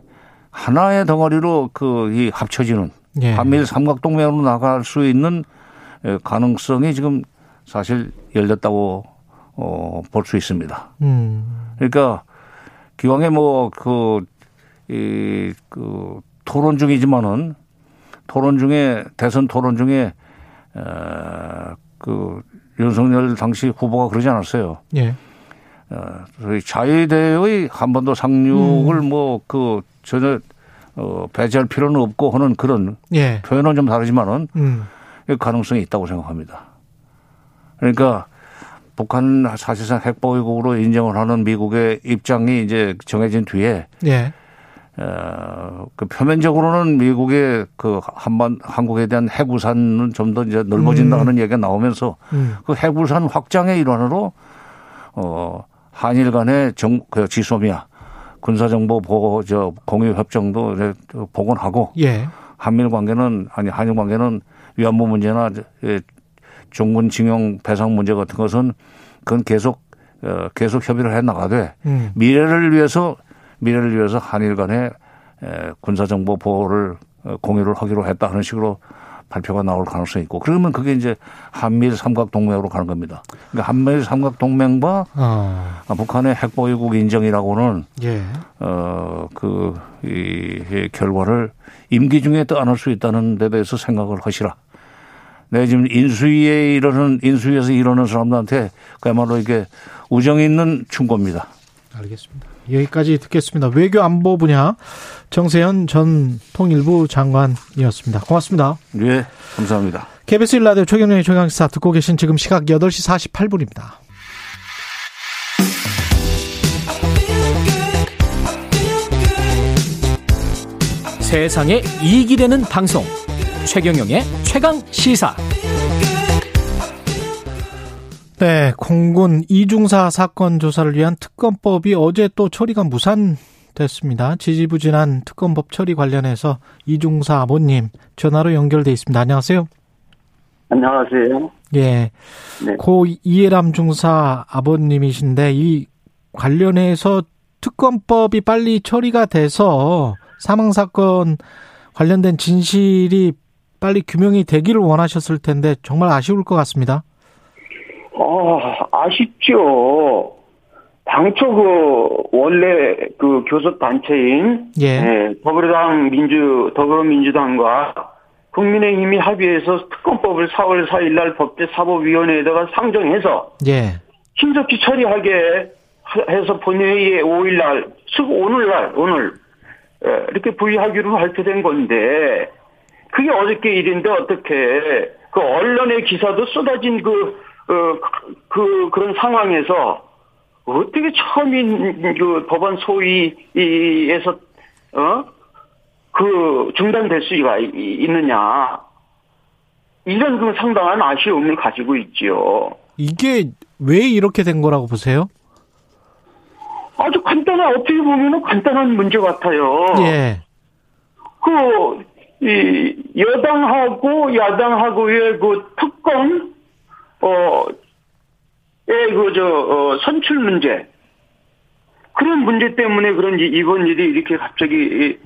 하나의 덩어리로 그 이 합쳐지는 예. 한미일 삼각동맹으로 나갈 수 있는 에, 가능성이 지금 사실 열렸다고 어, 볼 수 있습니다. 음. 그러니까 기왕에 뭐그 이 그 토론 중이지만은 토론 중에 대선 토론 중에 어그 윤석열 당시 후보가 그러지 않았어요. 예. 어, 저희 자유대의 한반도 상륙을 음. 뭐그 전혀 어 배제할 필요는 없고 하는 그런 예. 표현은 좀 다르지만은 음. 가능성이 있다고 생각합니다. 그러니까 북한 사실상 핵보유국으로 인정을 하는 미국의 입장이 이제 정해진 뒤에 예. 어, 그 표면적으로는 미국의 그 한반 한국에 대한 해구산은 좀 더 이제 넓어진다는 음. 얘기가 나오면서 음. 그 해구산 확장의 일환으로 어 한일 간의 정, 그 지소미아 군사정보 보호 저 공유 협정도 복원하고 예. 한미일 관계는 아니 한일 관계는 위안부 문제나 예, 종군 징용 배상 문제 같은 것은 그건 계속 어, 계속 협의를 해 나가되 음. 미래를 위해서 미래를 위해서 한일 간의 에, 군사 정보 보호를 어, 공유를 하기로 했다 하는 식으로 발표가 나올 가능성이 있고 그러면 그게 이제 한미일 삼각 동맹으로 가는 겁니다. 그러니까 한미일 삼각 동맹과 어. 북한의 핵 보유국 인정이라고는 예. 어그 이, 이 결과를 임기 중에 떠안을 수 있다는 데 대해서 생각을 하시라. 내 지금 인수위에 이러는 인수위에서 이러는 사람들한테 그야말로 이게 우정 있는 충고입니다. 알겠습니다. 여기까지 듣겠습니다. 외교 안보 분야 정세현 전 통일부 장관이었습니다. 고맙습니다. 예, 감사합니다. KBS 1라디오 최경영의 최강시사 듣고 계신 지금 시각 8시 48분입니다. 세상에 이익이 되는 방송 최경영의 최강 시사 네, 공군 이중사 사건 조사를 위한 특검법이 어제 또 처리가 무산됐습니다. 지지부진한 특검법 처리 관련해서 이중사 아버님 전화로 연결돼 있습니다. 안녕하세요. 안녕하세요. 예. 네. 고 이해람 중사 아버님이신데 이 관련해서 특검법이 빨리 처리가 돼서 사망 사건 관련된 진실이 빨리 규명이 되기를 원하셨을 텐데 정말 아쉬울 것 같습니다. 아, 아쉽죠. 당초 그 원래 그 교섭 단체인 예. 더불어당 민주 더불어민주당과 국민의힘이 합의해서 특검법을 4월 4일 날 법제 사법위원회에다가 상정해서 예. 신속히 처리하게 해서 본회의에 5일 날, 오늘 날, 오늘 예, 이렇게 부의하기로 발표된 건데 그게 어저께 일인데 어떻게 그 언론의 기사도 쏟아진 그, 어, 그, 그런 상황에서 어떻게 처음인 그 법원 소위에서, 어? 그 중단될 수가 있느냐. 이런 그 상당한 아쉬움을 가지고 있지요. 이게 왜 이렇게 된 거라고 보세요? 아주 간단한, 어떻게 보면 간단한 문제 같아요. 예. 그, 이, 여당하고 야당하고의 그 특검, 어, 의 그, 저, 어, 선출 문제. 그런 문제 때문에 그런 이- 이번 일이 이렇게 갑자기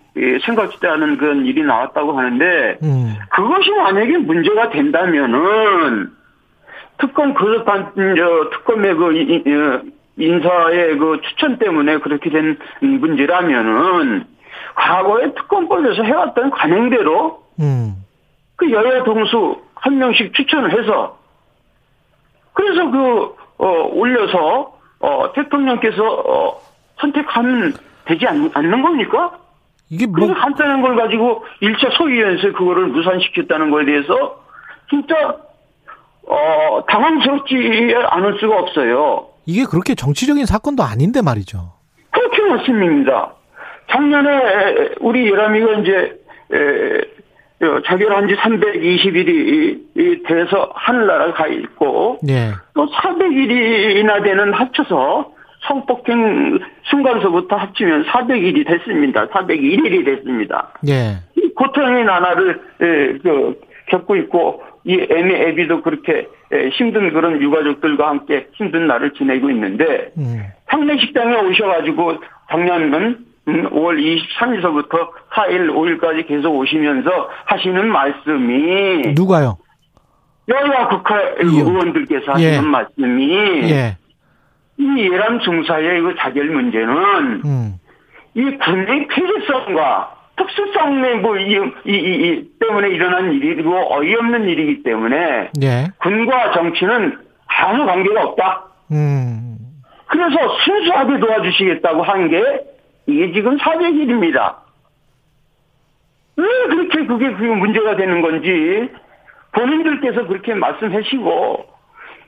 생각지도 않은 그런 일이 나왔다고 하는데, 음. 그것이 만약에 문제가 된다면은, 특검 그렇단, 저, 특검의 그, 어, 인사의 그 추천 때문에 그렇게 된 문제라면은, 과거에 특검법에서 해왔던 관행대로 음. 그 여야 동수 한 명씩 추천을 해서 그래서 그, 어, 올려서, 어, 대통령께서, 어, 선택하면 되지 않, 않는 겁니까? 이게 뭐. 그 간단한 걸 가지고 1차 소위원회에서 그거를 무산시켰다는 거에 대해서 진짜, 어, 당황스럽지 않을 수가 없어요. 이게 그렇게 정치적인 사건도 아닌데 말이죠. 그렇게 말씀입니다. 작년에 우리 예람이가 이제 에, 어, 자결한 지 320일이 돼서 하늘나라 가 있고 예. 또 400일이나 되는 합쳐서 성폭행 순간서부터 합치면 400일이 됐습니다. 401일이 됐습니다. 예. 이 고통의 나날을 예, 그, 겪고 있고 이 애미 애비도 그렇게 예, 힘든 그런 유가족들과 함께 힘든 날을 지내고 있는데 음. 상례식당에 오셔가지고 작년은 음, 5월 23일서부터 4일, 5일까지 계속 오시면서 하시는 말씀이 누가요? 여야 국회 의원들께서 예. 하시는 말씀이 예. 이 예람 중사의 그 자결 문제는 음. 이 군의 폐쇄성과 특수성의 뭐, 이, 이, 이, 이 때문에 일어난 일이고 어이없는 일이기 때문에 예. 군과 정치는 아무 관계가 없다. 음. 그래서 순수하게 도와주시겠다고 한게 이게 지금 400일입니다. 왜 그렇게 그게 그게 문제가 되는 건지 본인들께서 그렇게 말씀하시고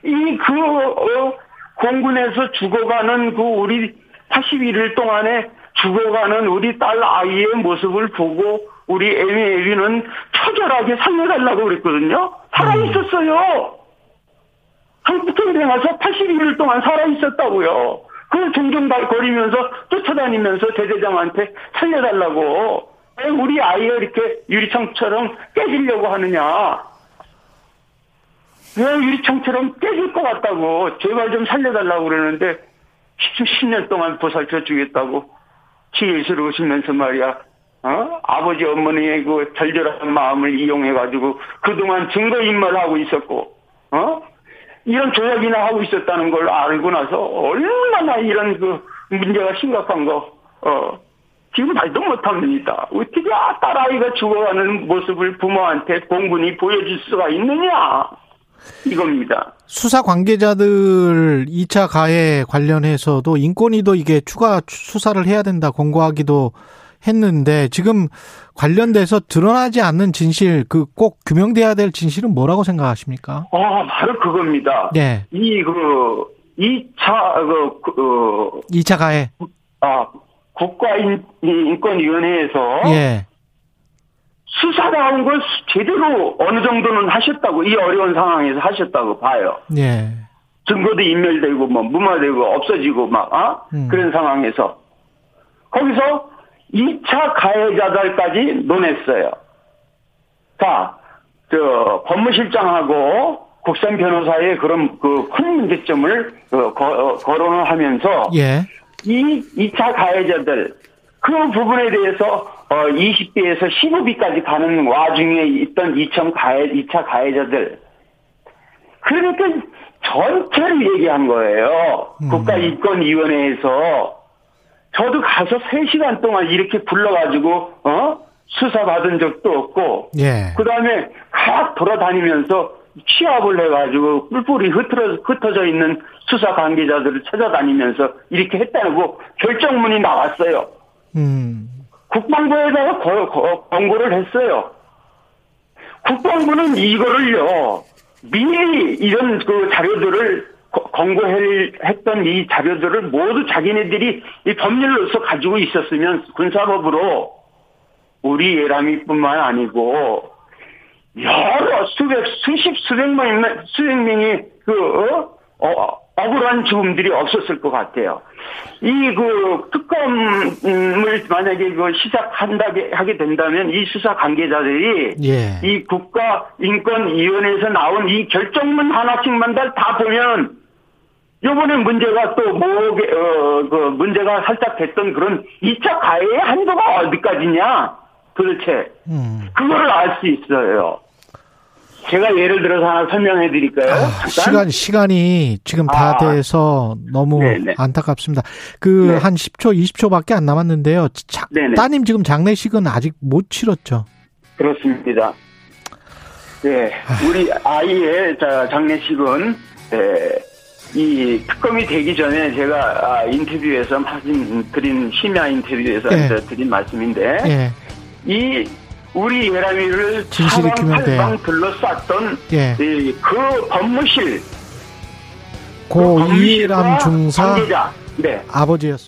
이그 어, 공군에서 죽어가는 그 우리 81일 동안에 죽어가는 우리 딸 아이의 모습을 보고 우리 애미 애비는 처절하게 살려달라고 그랬거든요. 살아있었어요. 한국경에 가서 81일 동안 살아있었다고요. 그걸 종종 거리면서 쫓아다니면서 대대장한테 살려달라고. 왜 우리 아이가 이렇게 유리창처럼 깨지려고 하느냐. 왜 유리창처럼 깨질 것 같다고. 제발 좀 살려달라고 그러는데 10년 동안 보살펴 주겠다고 치일스러우시면서 말이야. 어? 아버지 어머니의 그 절절한 마음을 이용해가지고 그동안 증거인멸을 하고 있었고, 어? 이런 조약이나 하고 있었다는 걸 알고 나서 얼마나 이런 그 문제가 심각한 거, 어, 지금 말도 못합니다. 어떻게 아, 딸아이가 죽어가는 모습을 부모한테 공군이 보여줄 수가 있느냐? 이겁니다. 수사 관계자들 2차 가해 관련해서도 인권위도 이게 추가 수사를 해야 된다 공고하기도 했는데 지금 관련돼서 드러나지 않는 진실 그 꼭 규명돼야 될 진실은 뭐라고 생각하십니까? 아, 바로 그겁니다. 네. 이, 그, 2차, 그, 그, 어, 2차 가해. 아, 국가인권위원회에서 예. 수사다운 걸 제대로 어느 정도는 하셨다고, 이 어려운 상황에서 하셨다고 봐요. 예. 증거도 인멸되고, 뭐, 무마되고, 없어지고, 막, 아? 음. 그런 상황에서. 거기서 2차 가해자들까지 논했어요. 자, 저, 법무실장하고 국선 변호사의 그런 그 큰 문제점을 어, 거, 어, 거론을 하면서 예. 이 2차 가해자들 그 부분에 대해서 어 20대에서 15비까지 가는 와중에 있던 2차 가해 2차 가해자들 그러니까 전체를 얘기한 거예요. 국가인권위원회에서 저도 가서 3시간 동안 이렇게 불러가지고 어 수사 받은 적도 없고 예. 그 다음에 각 돌아다니면서 취합을 해가지고 뿔뿔이 흩어져, 흩어져 있는 수사 관계자들을 찾아다니면서 이렇게 했다고 결정문이 나왔어요. 음. 국방부에다가 거- 거- 권고를 했어요. 국방부는 이거를요, 미리 이런 그 자료들을 거- 권고했던 이 자료들을 모두 자기네들이 이 법률로서 가지고 있었으면 군사법으로 우리 예람이뿐만 아니고 여러 수백 수십 수백 명 수백 명이 그 어? 어, 억울한 죽음들이 없었을 것 같아요. 이 그 특검을 만약에 그 시작한다 하게 된다면 이 수사 관계자들이 예. 이 국가 인권위원회에서 나온 이 결정문 하나씩만 다, 다 보면 요번에 문제가 또 뭐, 어, 그 문제가 살짝 됐던 그런 2차 가해의 한도가 어디까지냐 도대체. 음. 그거를 알 수 있어요. 제가 예를 들어서 하나 설명해 드릴까요? 잠깐? 시간 시간이 지금 다 아. 돼서 너무 네네. 안타깝습니다. 그 네. 한 10초 20초밖에 안 남았는데요. 자, 네네. 따님 지금 장례식은 아직 못 치렀죠. 그렇습니다. 네, 우리 아이의 자, 장례식은 네, 이 특검이 되기 전에 제가 아, 인터뷰에서 하신 드린 심야 인터뷰에서 예. 드린 말씀인데 예. 이 우리 규명돼야. 사방팔방 둘러쌌던 예. 이, 그 법무실 고 그 이해람 중사 관계자 네. 아버지였습니다.